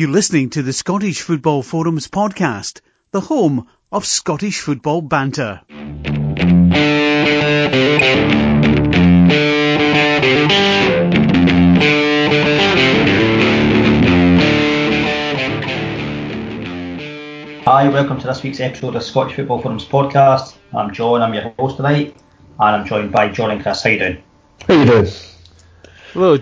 You're listening to the Scottish Football Forums podcast, the home of Scottish football banter. Hi, welcome to this week's episode of Scottish Football Forums podcast. I'm John, I'm your host tonight, and I'm joined by John and Chris. How you doing? How you doing? Hello.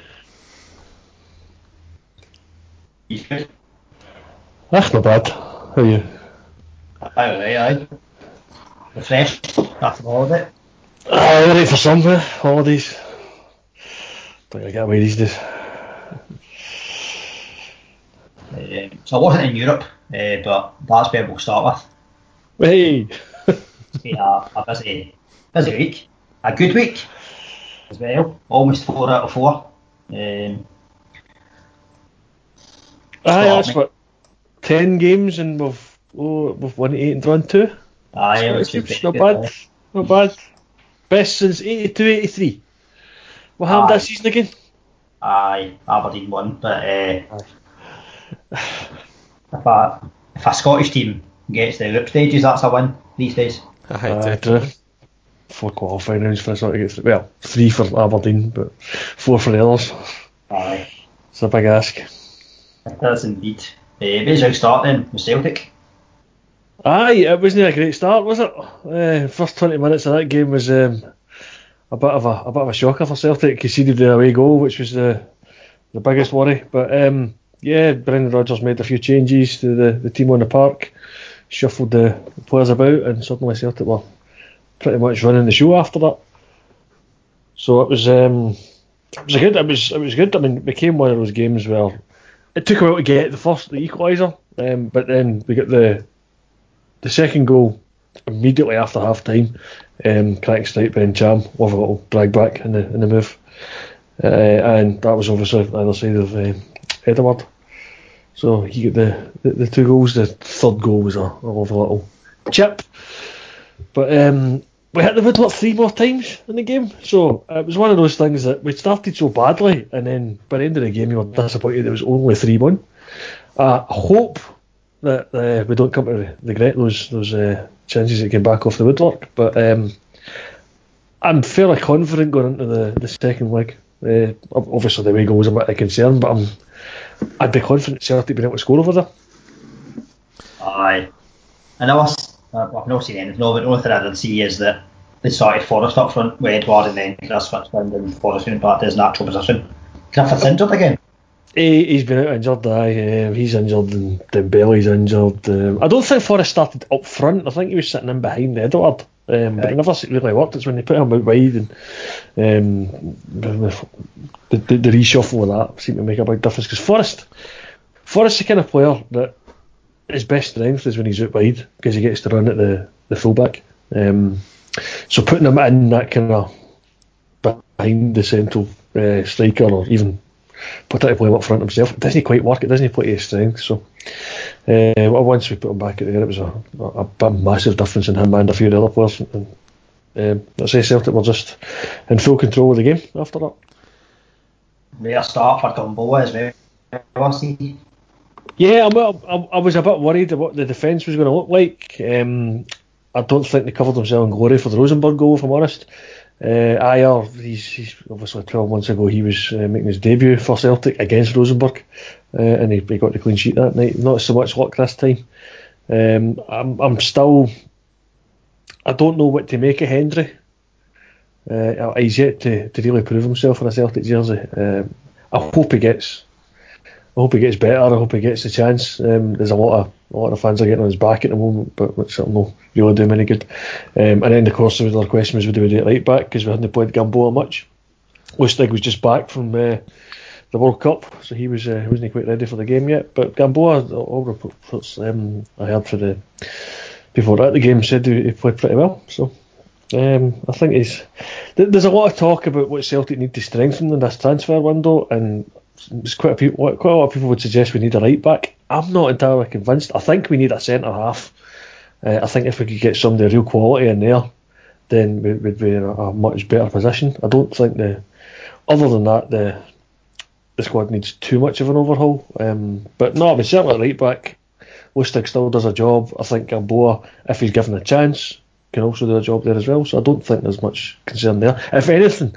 Ah, not bad. How are you? Aye, aye, aye. Refreshed after the holiday? Ah, ready for some uh, holidays. Don't get away these days. Um, so I wasn't in Europe, uh, but that's where we'll start with. Hey! It's been a, a busy, busy week. A good week as well. Almost four out of four. Um, Aye, that's me. what. Ten games and we've oh, we've won eight and drawn two. aye, it was Scottish not bad. Not bad. Best since 82 83. What happened Aye. that season again? Aye, Aberdeen won, but uh, if, a, if a Scottish team gets the group stages, that's a win these days. Aye, Aye, definitely. Four qualifying rounds for us not to get through. Well, three for Aberdeen, but four for the others. Aye, It's a big ask. It does indeed. Uh, where's our start then with Celtic? Aye, it wasn't a great start, was it? Uh, first 20 minutes of that game was um, a bit of a, a bit of a shocker for Celtic. Conceded the away goal, which was the the biggest worry. But um, yeah, Brendan Rodgers made a few changes to the, the team on the park, shuffled the players about, and suddenly Celtic were pretty much running the show after that. So it was um, it was a good. It was it was good. I mean, it became one of those games where it took a while to get the first the equaliser, um, but then we got the the second goal immediately after half time. Um, crack straight by Cham with a little drag back in the in the move, uh, and that was obviously the other side of um, Edouard. So he got the, the, the two goals. The third goal was a, a little chip, but um, we hit the woodwork three more times in the game. So it was one of those things that we started so badly, and then by the end of the game, you were disappointed it was only three one. I hope that uh, we don't come to regret those those uh, chances that came back off the woodwork. But um, I'm fairly confident going into the, the second leg. Uh, obviously, the way goes a bit of concern, but I'm I'd be confident Celtic being able to score over there. Aye. And I was, uh, I've not seen anything of it. The only thing I did see is that they started Forrest up front with Edouard and then Chris Fitzwind and Forrest went back to his natural position. Griffith's injured again. He, he's been out injured, aye. Um, he's injured and Dembele's injured. Um, I don't think Forrest started up front. I think he was sitting in behind Edouard. Um, but it never really worked. It's when they put him out wide and um, the, the, the reshuffle of that seemed to make a big difference. Because Forrest, Forrest's the kind of player that his best strength is when he's out wide because he gets to run at the, the fullback. Um, so putting him in that kind of behind the central uh, striker or even particularly him up front himself. It doesn't quite work. It doesn't to his strength. So uh, once we put him back out there, it was a, a, a massive difference in him and a few other players. And um, let's say Celtic were just in full control of the game after that. Rare start for Gamboa as well. I. Yeah, I'm, I, I was a bit worried about what the defence was going to look like. Um, I don't think they covered themselves in glory for the Rosenborg goal, if I'm honest. Uh, Ajer, he's, he's obviously 12 months ago he was uh, making his debut for Celtic against Rosenborg, uh, and he, he got the clean sheet that night. Not so much luck this time. Um, I'm, I'm still, I don't know what to make of Hendry. Uh, he's yet to, to really prove himself in a Celtic jersey. Um, I hope he gets I hope he gets better. I hope he gets the chance. Um, there's a lot of a lot of fans are getting on his back at the moment, but which will really do him any good. Um, and then of course the other question was would we do it right back because we hadn't played Gamboa much. Lustig was just back from uh, the World Cup, so he was uh, wasn't quite ready for the game yet. But Gamboa, all reports um, I heard for the before at the game said he, played pretty well. So um, I think he's. th- There's a lot of talk about what Celtic need to strengthen in this transfer window, and quite a people, quite a lot of people would suggest we need a right back. I'm not entirely convinced. I think we need a centre half. Uh, I think if we could get somebody of real quality in there, then we would be in a, a much better position. I don't think the, other than that, the the squad needs too much of an overhaul. Um, but no, I mean certainly right back, Lustig still does a job. I think Gamboa, if he's given a chance, can also do a job there as well. So I don't think there's much concern there. If anything,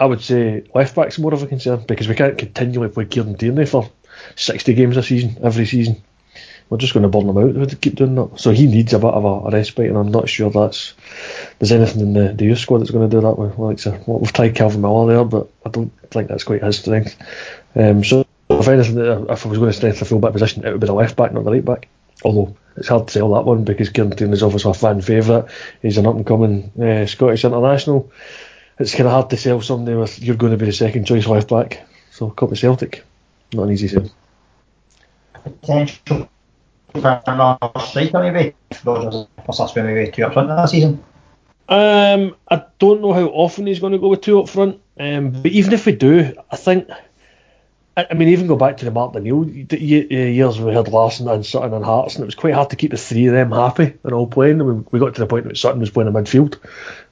I would say left back's more of a concern because we can't continually play Kieran Tierney for 60 games a season every season we're just going to burn them out to keep doing that. So he needs a bit of a, a respite, and I'm not sure that's there's anything in the, the youth squad that's going to do that. With, well, we've tried Calvin Miller there, but I don't think that's quite his strength. Um, so if anything, if I was going to strengthen the full back position, it would be the left back, not the right back. Although it's hard to sell that one because Kieran Tierney is obviously a fan favourite. He's an up and coming uh, Scottish international. It's kind of hard to sell somebody with you're going to be the second choice left back. So copy Celtic, not an easy sell. Potential striker maybe? Plus maybe two up front that season. Um, I don't know how often he's going to go with two up front. Um, but even if we do, I think. I mean, even go back to the Martin O'Neill years we had Larsson and Sutton and Hartson, and it was quite hard to keep the three of them happy and all playing. I mean, we got to the point that Sutton was playing in midfield,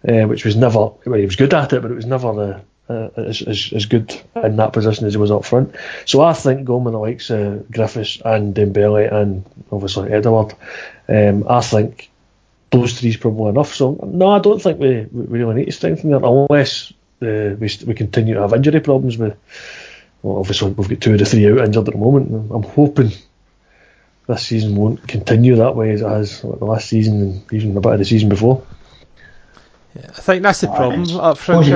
uh, which was never. Well, he was good at it, but it was never the uh, as, as, as good in that position as he was up front. So I think Gorman likes uh, Griffiths and Dembele and obviously Edouard, Um, I think those three is probably enough. So no, I don't think we, we really need to strengthen that unless uh, we, we continue to have injury problems. With well, obviously we've got two of the three out injured at the moment. I'm hoping this season won't continue that way as it has like the last season and even a bit of the season before. Yeah, I think that's the problem up front.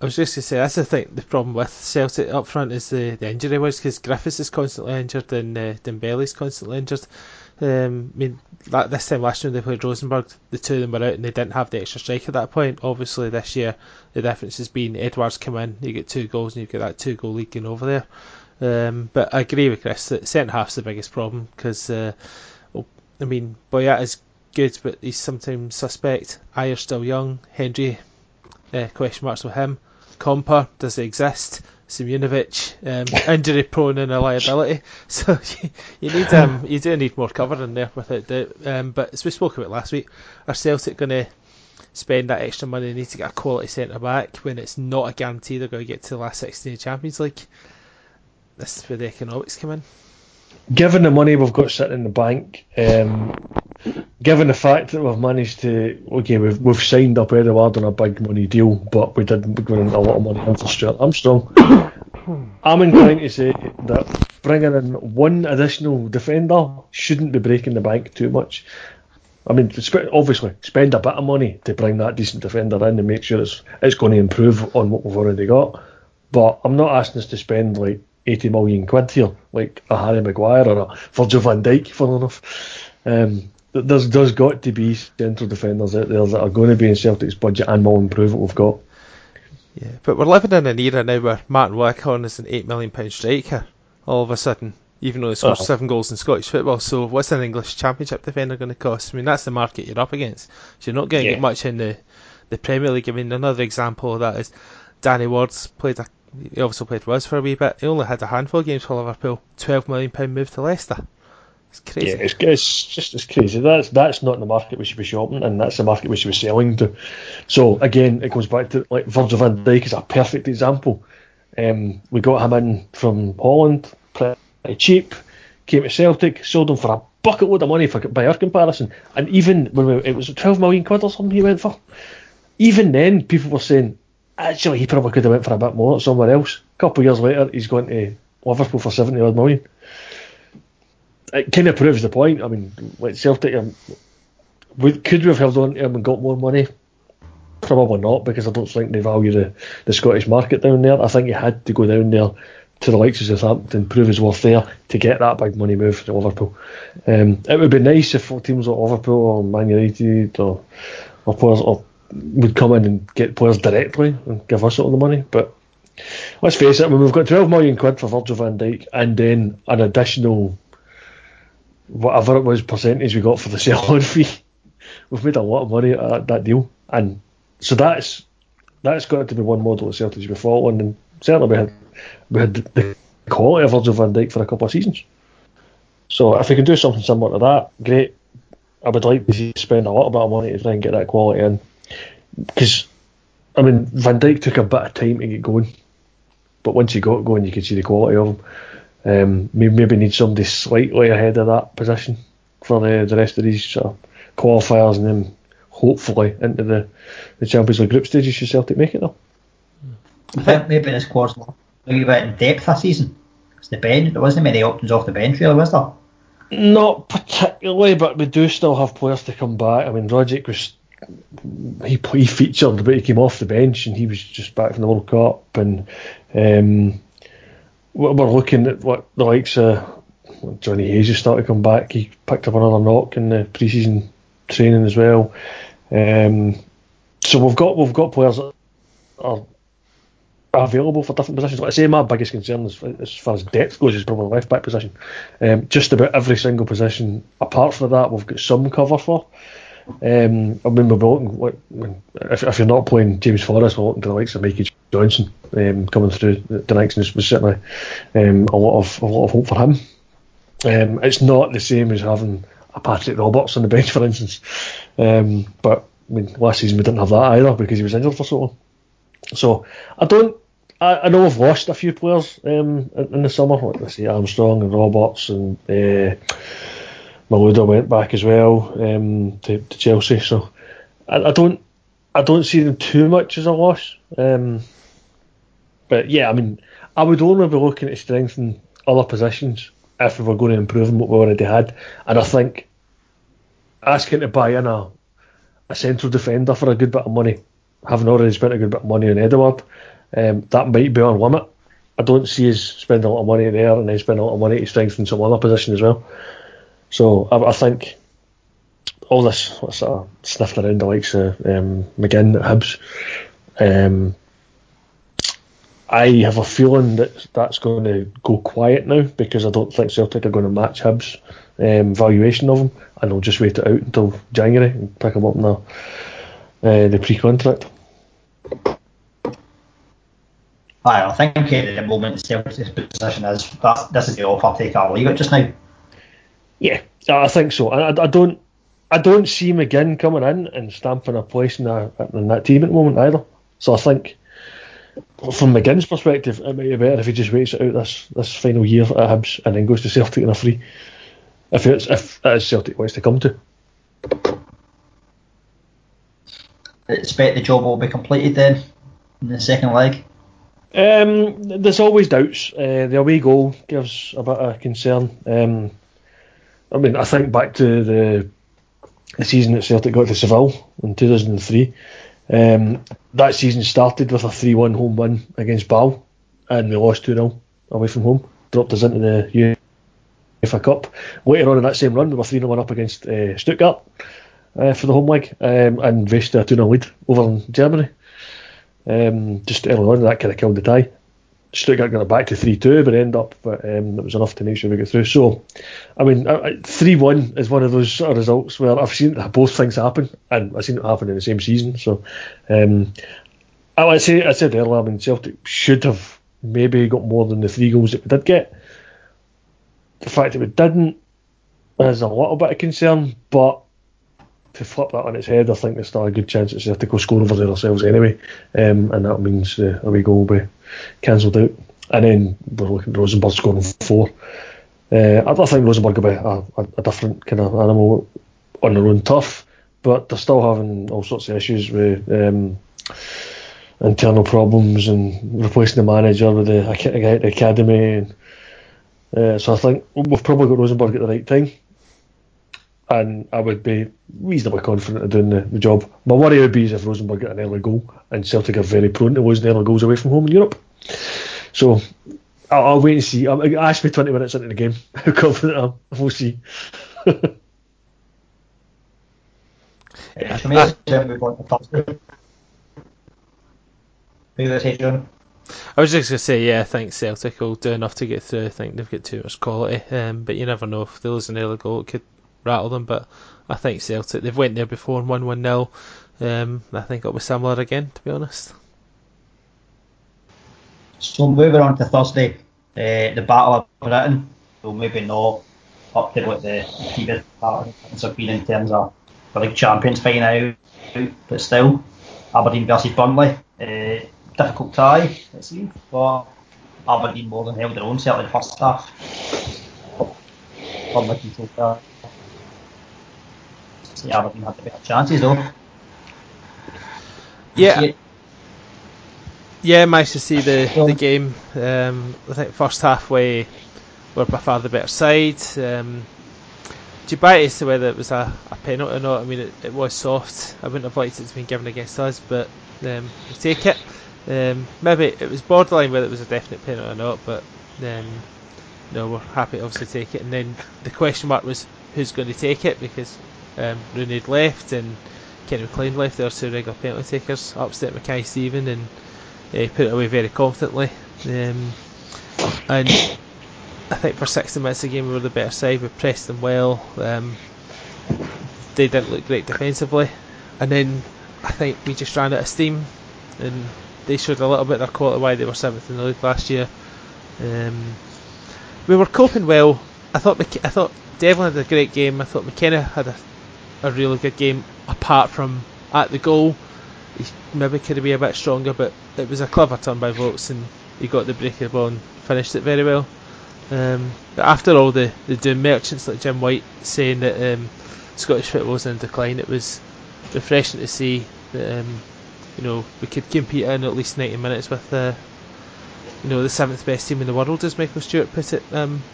I was just going to say that's the thing. The problem with Celtic up front is the, the injury was because Griffiths is constantly injured and uh, Dembele's constantly injured. Um, I mean, that, this time last year they played Rosenborg, the two of them were out and they didn't have the extra strike at that point. Obviously, this year the difference has been Edouard's come in, you get two goals and you get that two goal lead going over there. Um, but I agree with Chris that centre half's the biggest problem because, uh, well, I mean, Boyata is good, but he's sometimes suspect. Ajer's still young. Hendry, uh, question marks with him. Compper does exist. Simunovic, um, injury prone and a liability. So you, you need um, you do need more cover in there with it. Um, but as we spoke about last week, are Celtic going to spend that extra money? They need to get a quality centre back when it's not a guarantee they're going to get to the last 16 of Champions League. This is where the economics come in. Given the money we've got sitting in the bank, um, given the fact that we've managed to, okay, we've, we've signed up Edouard on a big money deal, but we didn't bring in a lot of money in for Stuart Armstrong. I'm inclined to say that bringing in one additional defender shouldn't be breaking the bank too much. I mean, obviously, spend a bit of money to bring that decent defender in and make sure it's it's going to improve on what we've already got. But I'm not asking us to spend like 80 million quid here, like a Harry Maguire or a Virgil van Dijk, fun enough. Um, there's there's got to be central defenders out there that are going to be in Celtic's budget and will improve what we've got. Yeah, but we're living in an era now where Martyn Waghorn is an eight million pound striker. All of a sudden, even though he scored oh. Uh-huh. seven goals in Scottish football, so what's an English Championship defender going to cost? I mean, that's the market you're up against. So you're not going to yeah. get much in the the Premier League. I mean, another example of that is Danny Ward's played a. He obviously played for us for a wee bit. He only had a handful of games for Liverpool. Twelve million pound move to Leicester. It's crazy. Yeah, it's, it's just it's crazy. That's that's not the market we should be shopping, and that's the market we should be selling to. So again, it goes back to like Virgil van Dijk is a perfect example. Um, we got him in from Holland, pretty cheap. Came to Celtic, sold him for a bucket load of money for by our comparison, and even when we, it was 12 million quid or something he went for. Even then, people were saying actually he probably could have went for a bit more somewhere else. A couple of years later, he's going to Liverpool for 70 odd million it kind of proves the point. I mean, Celtic, um, we, could we have held on to him and got more money? Probably not, because I don't think they value the, the Scottish market down there. I think he had to go down there to the likes of Southampton, prove his worth there to get that big money move to Liverpool. Um, it would be nice if teams like Liverpool or Man United or, or players or would come in and get players directly and give us all the money, but let's face it, I mean, we've got 12 million quid for Virgil van Dijk and then an additional whatever it was percentage we got for the sell-on fee. We've made a lot of money at that deal, and so that's that's got to be one model that Celtic should be following. And certainly we had we had the quality of Virgil van Dijk for a couple of seasons. So if we can do something similar to that, great. I would like to spend a bit of money to try and get that quality in, because I mean Van Dijk took a bit of time to get going. but once he got going, you could see the quality of him. Um, maybe, need somebody slightly ahead of that position for the, the rest of these sort of qualifiers and then hopefully into the, the Champions League group stages should Celtic make it though. I think maybe this squad's a little bit in depth this season. It's the bench. There wasn't many options off the bench really, was there? Not particularly, but we do still have players to come back. I mean, Rogic was he he featured, but he came off the bench and he was just back from the World Cup, and um, we're looking at what the likes of Johnny Hayes has started to come back. He picked up another knock in the pre-season training as well. Um, so we've got we've got players that are available for different positions. Like I say, my biggest concern as, as far as depth goes is probably the left back position. Um, just about every single position apart from that, we've got some cover for. Um, I mean, looking, if, if, you're not playing James Forrest, we're looking to the likes of Mikey Johnston um, coming through the next, and there's certainly um, a lot of a lot of hope for him. Um, it's not the same as having a Patrick Roberts on the bench, for instance. Um, but I mean, last season we didn't have that either because he was injured for so long. So I don't. I, I know I've lost a few players um, in, in, the summer. Like I say, Armstrong and Roberts and uh, Musonda went back as well um, to, to, Chelsea. So I, I, don't. I don't see them too much as a loss. Um, but yeah, I mean, I would only be looking to strengthen other positions if we were going to improve on what we already had. And I think asking to buy in a, a central defender for a good bit of money, having already spent a good bit of money on Edouard, um, that might be on limit. I don't see us spending a lot of money there and then spend a lot of money to strengthen some other position as well. So I, I think all this sort of sniffing around the likes of um, McGinn at Hibs, um, I have a feeling that that's going to go quiet now because I don't think Celtic are going to match Hibs' um, valuation of him, and they'll just wait it out until January and pick him up in the, uh, the pre-contract. I think at the moment Celtic's position is that this is the offer take our it just now. Yeah, I think so. I, I don't, I don't see McGinn coming in and stamping a place in, a, in that team at the moment either. So I think from McGinn's perspective, it might be better if he just waits it out this this final year at Hibs and then goes to Celtic in a free. If it's if it is Celtic wants to come to. I expect the job will be completed then in the second leg. Um, there's always doubts. Uh, the away goal gives a bit of concern. Um, I mean, I think back to the the season that Celtic got to Seville in 2003. Um, that season started with a 3 1 home win against Ball, and we lost 2 0 away from home, dropped us into the UEFA Cup. Later on in that same run, we were 3 0 up against uh, Stuttgart uh, for the home leg, um, and raced a 2 0 lead over in Germany. Um, just early on, that kind of killed the tie. Stuttgart got it back to 3 2, but end up, but um, it was enough to make sure we get through. So, I mean, 3 1 is one of those sort of results where I've seen both things happen, and I've seen it happen in the same season. So, um, I, say, I said earlier, I mean, Celtic should have maybe got more than the three goals that we did get. The fact that we didn't is a little bit of concern, but to flip that on its head, I think there's still a good chance that Celtic will score over there themselves anyway, um, and that means the away goal will be cancelled out. And then we're looking at Rosenborg scoring four. Uh, I think Rosenborg will be a, a, a, different kind of animal on their own turf, but they're still having all sorts of issues with um, internal problems and replacing the manager with the, the academy. And, uh, so I think we've probably got Rosenborg at the right time and I would be reasonably confident of doing the, the job. My worry would be is if Rosenborg get an early goal, and Celtic are very prone to losing early goals away from home in Europe. So I'll, I'll wait and see. I'll, ask me 20 minutes into the game how confident I am. We'll see. yeah, for me, uh, move on to Thursday. I was just going to say, yeah, I think Celtic will do enough to get through. I think they've got too much quality, um, but you never know if they lose an early goal, it could rattle them. But I think Celtic they've went there before and won one 0 um, I think it'll be similar again, to be honest. So moving on to Thursday, uh, the Battle of Britain. So maybe not up to what the previous battles have been in terms of the League Champions final, but still Aberdeen versus Burnley. Uh, difficult tie, it seems. But Aberdeen more than held their own, certainly the first half. Unlucky so far. Yeah, Aberdeen had the better chances though. Yeah. Yeah, managed to see the, the game. Um, I think first half we were by far the better side. Um, debate as to whether it was a, a penalty or not. I mean, it, it was soft. I wouldn't have liked it to be given against us, but um, we take it. Um, maybe it was borderline whether it was a definite penalty or not, but um, no, we're happy to obviously take it. And then the question mark was who's going to take it because um, Rooney left and Kenny McLean left. There were two regular penalty takers. Up Mackay-Steven and uh, put it away very confidently. Um, and I think for 60 minutes of the game we were the better side. We pressed them well. Um, they didn't look great defensively, and then I think we just ran out of steam, and they showed a little bit of their quality why they were seventh in the league last year. Um, we were coping well. I thought Mc- I thought Devlin had a great game. I thought McKenna had a, a really good game. Apart from at the goal, he maybe could have been a bit stronger, but it was a clever turn by Vokes, and he got the break of the ball and finished it very well. Um, but after all the, the doom merchants like Jim White saying that um, Scottish football was in decline, it was refreshing to see that um, you know we could compete in at least 90 minutes with uh, you know the seventh best team in the world, as Michael Stewart put it um,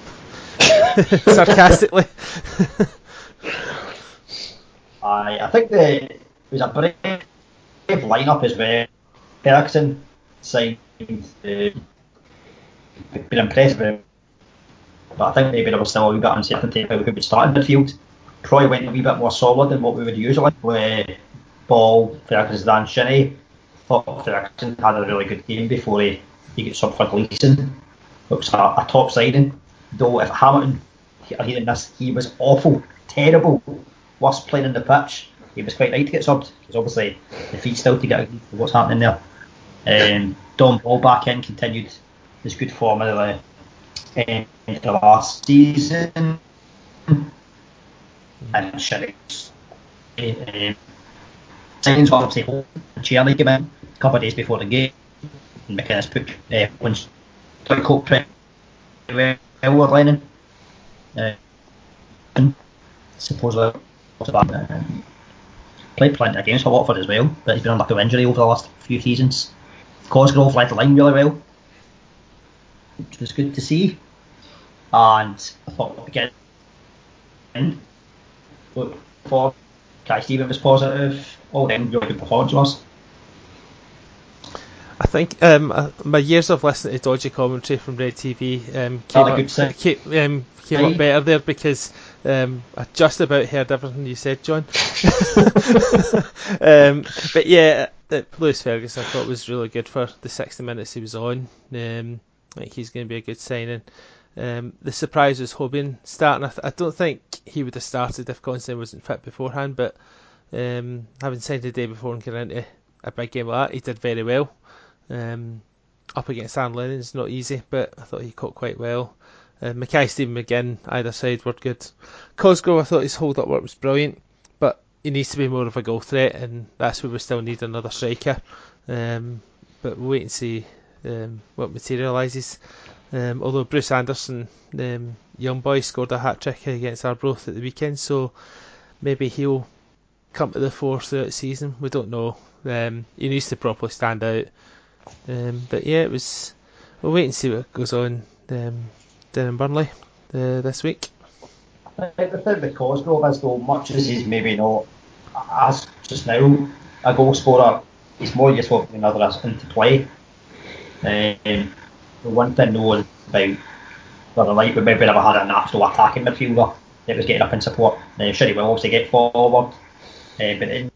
sarcastically. I I think the it was a brave, brave lineup as well. Ferguson signed uh, been him. But I think maybe there was still a wee bit of uncertainty about who would start in midfield. Probably went a wee bit more solid than what we would usually. With Ball, Ferguson, Dan Shinnie. Thought Ferguson had a really good game before he, he got subbed for Gleeson. Looks a, a top signing. Though if Hamilton hearing this, he was awful, terrible, worst playing in the pitch. He was quite right to get subbed because obviously the feet still to get a what's happening there. Um, Dom Ball back in continued his good form of the end of the last season. And Shinnie's um, were obviously Charlie came in a couple of days before the game. And McInnes put uh, once Cope pretty well with Lennon. Uh, supposedly uh, played plenty of games for Watford as well, but he's been under injury over the last few seasons. Cosgrove led the line really well, which was good to see. And I thought again, look for Kai Stephen was positive. All them really good performances. I think um, uh, my years of listening to dodgy commentary from Red TV um, came, Not up, came, um, came up better there because um, I just about heard everything you said, John. um, but yeah, uh, Lewis Ferguson I thought was really good for the 60 minutes he was on. Um, I think he's going to be a good signing. Um, the surprise was Hoban starting. I, th- I don't think he would have started if Considine wasn't fit beforehand, but um, having signed the day before and getting into a big game like that, he did very well. Um, up against Aaron Lennon's not easy, but I thought he caught quite well. Uh, Mackay-Steven McGinn, either side were good. Cosgrove, I thought his hold up work was brilliant, but he needs to be more of a goal threat, and that's where we still need another striker. Um, but we'll wait and see um, what materialises. Um, although Bruce Anderson, um, young boy, scored a hat trick against Arbroath at the weekend, so maybe he'll come to the fore throughout the season. We don't know. Um, he needs to properly stand out. Um, but yeah, it was. We'll wait and see what goes on um, down in Burnley uh, this week. The thing with Cosgrove is though, much as he's maybe not as just now a goal scorer, he's more useful when others into play. Um, the one thing known about Brother Light, we maybe never had a natural attacking midfielder that was getting up in support. Uh, sure, he will obviously get forward, uh, but then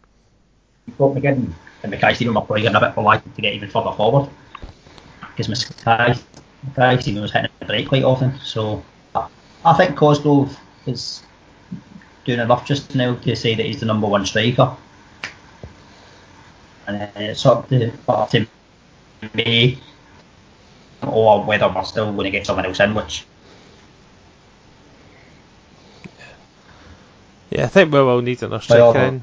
got McGinn and Mackay-Steven were probably getting a bit reluctant to get even further forward because Mackay, Stephen was hitting the break quite often. So I, think Cosgrove is doing enough just now to say that he's the number one striker. And it's up to, up to me or whether we're still going to get someone else in, which Yeah, I think we will need another striker in.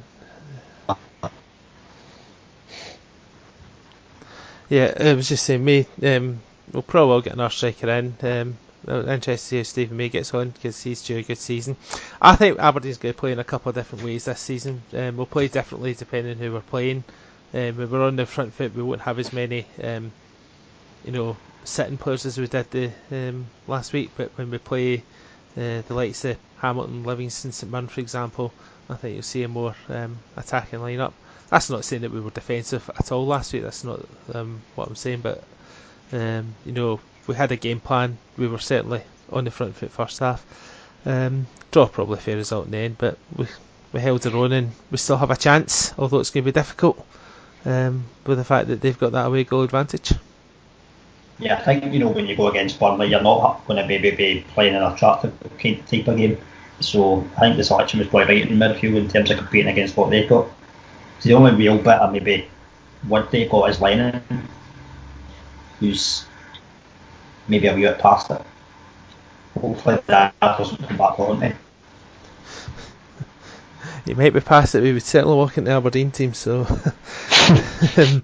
Yeah, I was just saying, me, um, we'll probably will get another striker in. Um, interested to see how Stevie May gets on because he's due a good season. I think Aberdeen's going to play in a couple of different ways this season. Um, we'll play differently depending on who we're playing. Um, when we're on the front foot, we won't have as many, um, you know, sitting players as we did the um, last week. But when we play uh, the likes of Hamilton, Livingston, St Mirren, for example, I think you'll see a more um, attacking lineup. That's not saying that we were defensive at all last week. That's not um, what I'm saying. But um, you know, we had a game plan. We were certainly on the front foot first half. Um, draw probably a fair result in the end, but we we held our own and we still have a chance, although it's going to be difficult um, with the fact that they've got that away goal advantage. Yeah, I think you know when you go against Burnley, you're not going to maybe be playing an attractive type of game. So I think the selection was quite right in the midfield in terms of competing against what they've got. The only real bit I maybe what they've got is Lennon, who's maybe a wee bit past it. Hopefully that doesn't come back on me. He might be past it, we would certainly walk into the Aberdeen team. So um,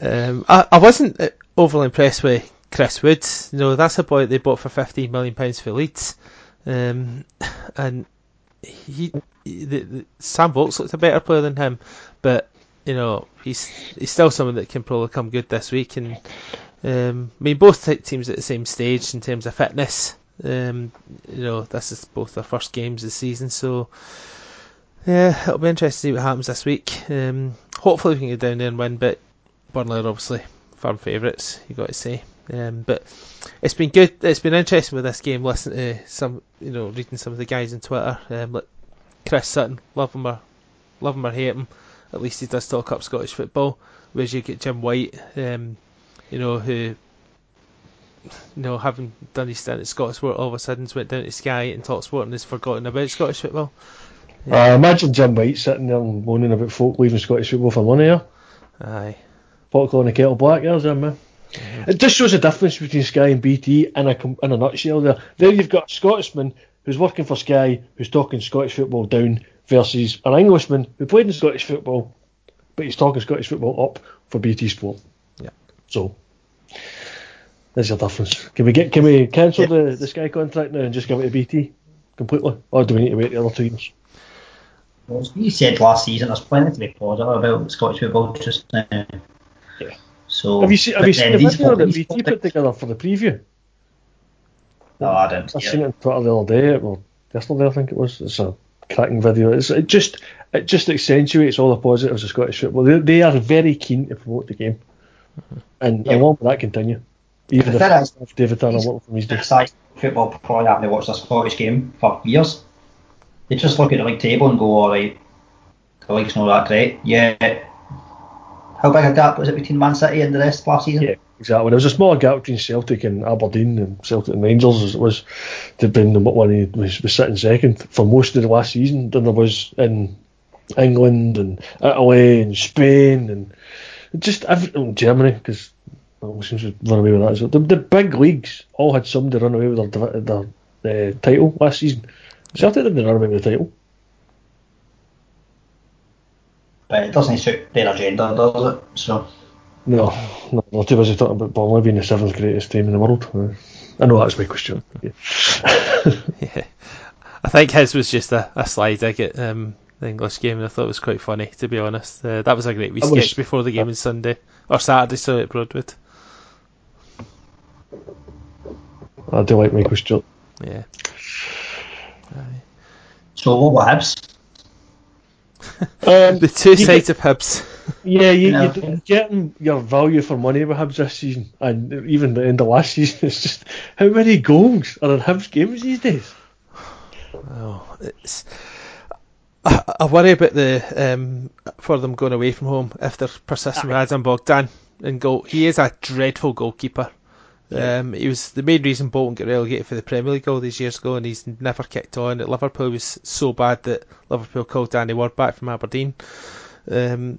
um, I, I wasn't overly impressed with Chris Woods. You know, that's a boy they bought for fifteen million pounds for Leeds, um, and he, he the, the, Sam Vokes looked a better player than him, but you know he's he's still someone that can probably come good this week. And um, I mean, both teams at the same stage in terms of fitness. Um, you know, this is both their first games of the season, so yeah, it'll be interesting to see what happens this week. Um, hopefully, we can get down there and win, but Burnley are obviously firm favourites. You got to say. Um, but it's been good. It's been interesting with this game. Listening to some, you know, reading some of the guys on Twitter. Um, like Chris Sutton, love him or love him or hate him. At least he does talk up Scottish football. Whereas you get Jim White, um, you know, who, you know, having done his stint at Scottish Sport, all of a sudden went down to Sky and talk sport and has forgotten about Scottish football. Yeah. Uh, imagine Jim White sitting there and moaning about folk leaving Scottish football for money. Yeah? Aye. Pot a kettle black, there's him, man. Mm-hmm. It just shows the difference between Sky and BT in a, in a nutshell. There, there you've got a Scotsman who's working for Sky, who's talking Scottish football down, versus an Englishman who played in Scottish football, but he's talking Scottish football up for BT Sport. Yeah. So there's your difference. Can we get can we cancel the, the Sky contract now and just give it to BT completely, or do we need to wait the other two years? Well, you said last season, there's plenty to be positive about Scottish football just now. Yeah. So have you seen, have you seen the video that BT put together for the preview? No, I didn't. I seen it on Twitter the other day. Well, yesterday I think it was. It's a cracking video. It's, it just it just accentuates all the positives of Scottish football. They, they are very keen to promote the game, and yeah. I want that continue. Even if, is, if David Turner working from his day. Football probably haven't watched a Scottish game for years. They just look at the league table and go, all right, the league's not that great. Yeah. How big a gap was it between Man City and the rest last season? Yeah, exactly. There was a small gap between Celtic and Aberdeen and Celtic and Rangers as it was to bring what one was, was sitting second for most of the last season than there was in England and Italy and Spain and just every, oh, Germany because seems to run away with that. So the, the big leagues all had somebody run away with their, their, their uh, title last season. Celtic didn't run away with the title. But it doesn't suit their agenda, does it? So. No, no, they're too busy talking about Burnley being the seventh greatest team in the world. I know that's my question. Yeah. yeah. I think his was just a, a slide dig at um, the English game, and I thought it was quite funny, to be honest. Uh, that was a great wee sketch was, before the game on Sunday, or Saturday, so at Broadwood. I do like Michael Stewart. Yeah. So what were Hibs? Um, the two sides of Hibs. Yeah, you, yeah. you're getting your value for money with Hibs this season, and even the end of last season. It's just how many goals are in Hibs games these days? Oh, it's. I, I worry about the um, for them going away from home if they're persistent with Adam Bogdan in goal. He is a dreadful goalkeeper. Um, he was the main reason Bolton got relegated for the Premier League all these years ago, and he's never kicked on. At Liverpool was so bad that Liverpool called Danny Ward back from Aberdeen, um,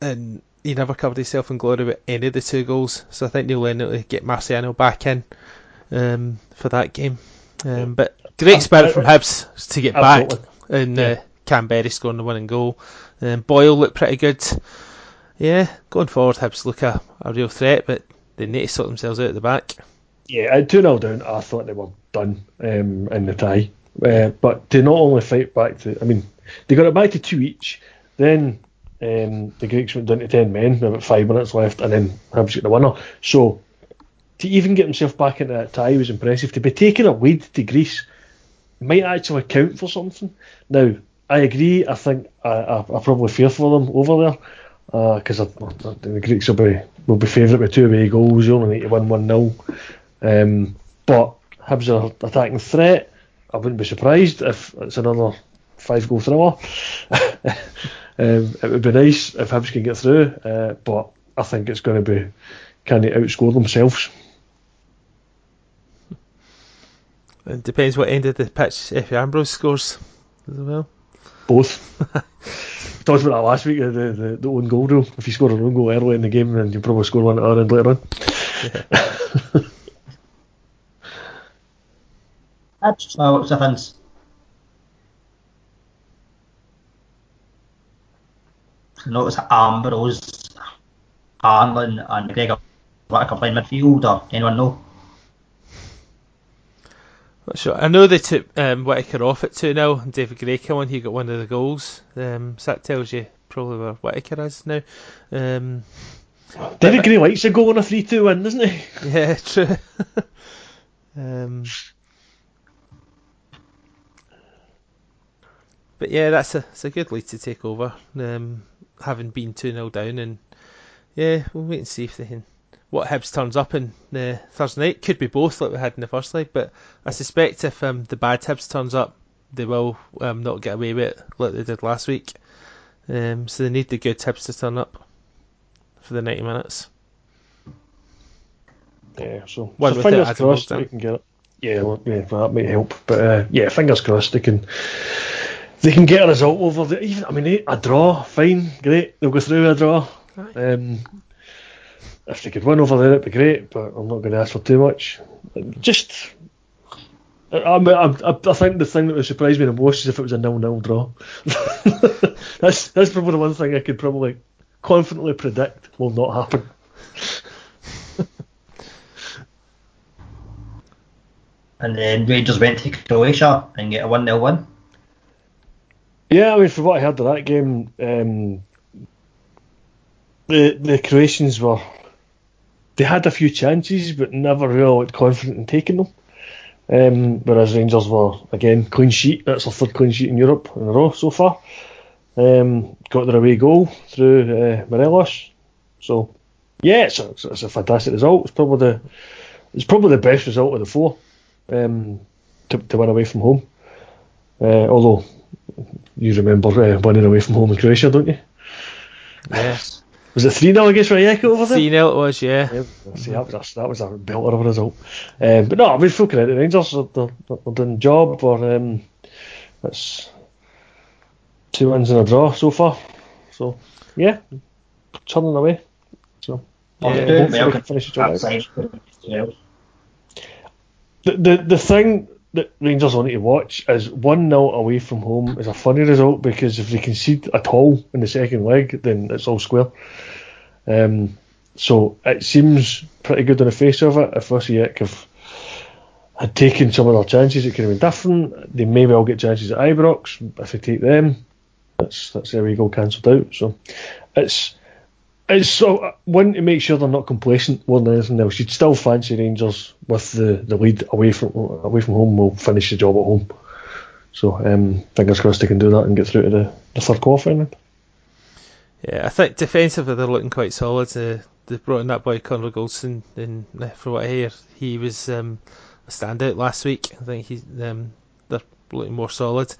and he never covered himself in glory with any of the two goals. So I think Neil Lennon to get Marciano back in um, for that game. Um, but great spirit from Hibs to get Absolutely. back, and uh, Kamberi scoring the winning goal. Um, Boyle looked pretty good. Yeah, going forward, Hibs look a, a real threat, but they need to sort themselves out at the back. Yeah, at 2 0 down, I thought they were done um, in the tie. Uh, but to not only fight back to, I mean, they got it back to two each, then um, the Greeks went down to 10 men, about five minutes left, and then Hibs got the winner. So to even get himself back into that tie was impressive. To be taking a lead to Greece might actually count for something. Now, I agree. I think I, I, I probably fear for them over there because uh, the Greeks will be will be favourite with two away goals. You only need to win one 0 um, But Hibs are attacking threat. I wouldn't be surprised if it's another five goal thriller. um, it would be nice if Hibs can get through, uh, but I think it's going to be can they outscore themselves. It depends what end of the pitch Efe Ambrose scores as well. Both. talked about that last week, uh, the, the, the own goal rule. If you score an own goal early in the game, then you probably score one at our end later on. Yeah. That's well, what's the? I notice Ambrose, Harlan, and McGregor Whittaker playing midfield, or anyone know? Not sure. I know they took um, Whittaker off at 2 0 and David Gray came on. He got one of the goals. Um, so that tells you probably where Whittaker is now. Um, David Gray likes to go on a 3 2 win, doesn't he? Yeah, true. um, but yeah, that's a, it's a good lead to take over, um, having been 2 0 down. And yeah, we'll wait and see if they can what Hibs turns up in uh, Thursday night. Could be both, like we had in the first leg, but I suspect if um, the bad Hibs turns up, they will um, not get away with it like they did last week. Um, so they need the good Hibs to turn up for the 90 minutes. Yeah, so, One so fingers crossed we can get it. Yeah, well, yeah, that might help. But uh, yeah, fingers crossed they can they can get a result over the even. I mean, a draw, fine, great. They'll go through a draw. Um, if they could win over there, it'd be great. But I'm not going to ask for too much. Just, I, I, I, think the thing that would surprise me the most is if it was a nil-nil draw. that's that's probably the one thing I could probably confidently predict will not happen. and then Rangers went to Croatia and get a 1 0 win. Yeah, I mean, from what I heard of that game, um, the the Croatians were they had a few chances, but never really looked confident in taking them. Um, whereas Rangers were again clean sheet. That's their third clean sheet in Europe in a row so far. Um, got their away goal through uh, Morelos. So yeah, it's a, it's a fantastic result. It's probably the it's probably the best result of the four um, to, to win away from home. Uh, although you remember uh, winning away from home in Croatia, don't you? Yes. Was it 3 0 against Rijeka over there? 3 0 it was, yeah. yeah see, that was, a, that was a belter of a result. Um, but no, I mean, full credit. Rangers are, they're, they're doing the job. Or, um, it's two wins and a draw so far. So, yeah, churning away. So, yeah, hopefully finish the job The, the, the thing that Rangers will need to watch is 1 0 away from home is a funny result because if they concede at all in the second leg, then it's all square. Um, so it seems pretty good on the face of it. If Osijek have had taken some of their chances, it could have been different. They maybe all get chances at Ibrox. If they take them, that's that's there we go cancelled out. So it's it's so one to make sure they're not complacent more than anything else. You'd still fancy Rangers with the, the lead away from away from home. Will finish the job at home. So um, fingers crossed they can do that and get through to the, the third quarter. Yeah, I think defensively they're looking quite solid. Uh, they brought in that boy Connor Goldson, and uh, for what I hear, he was um, a standout last week. I think he's um, they're looking more solid.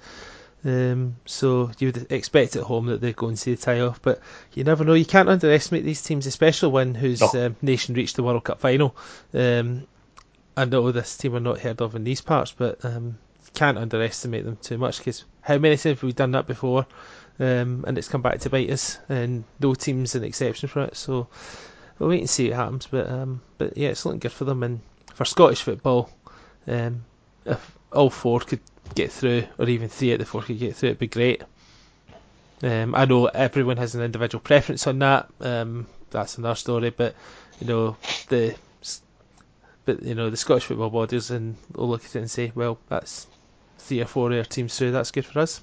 Um, so you would expect at home that they're going to see the tie off, but you never know. You can't underestimate these teams, especially one whose no. um, nation reached the World Cup final. Um, I know this team are not heard of in these parts, but um, you can't underestimate them too much because how many times have we done that before? Um, and it's come back to bite us, and no team's an exception for it. So we'll wait and see what happens. But um, but yeah, it's looking good for them, and for Scottish football, if all four could get through, or even three of the four could get through, it'd be great. Um, I know everyone has an individual preference on that. Um, that's another story, but you know the but you know the Scottish football bodies and will look at it and say, well, that's three or four of our teams through. That's good for us.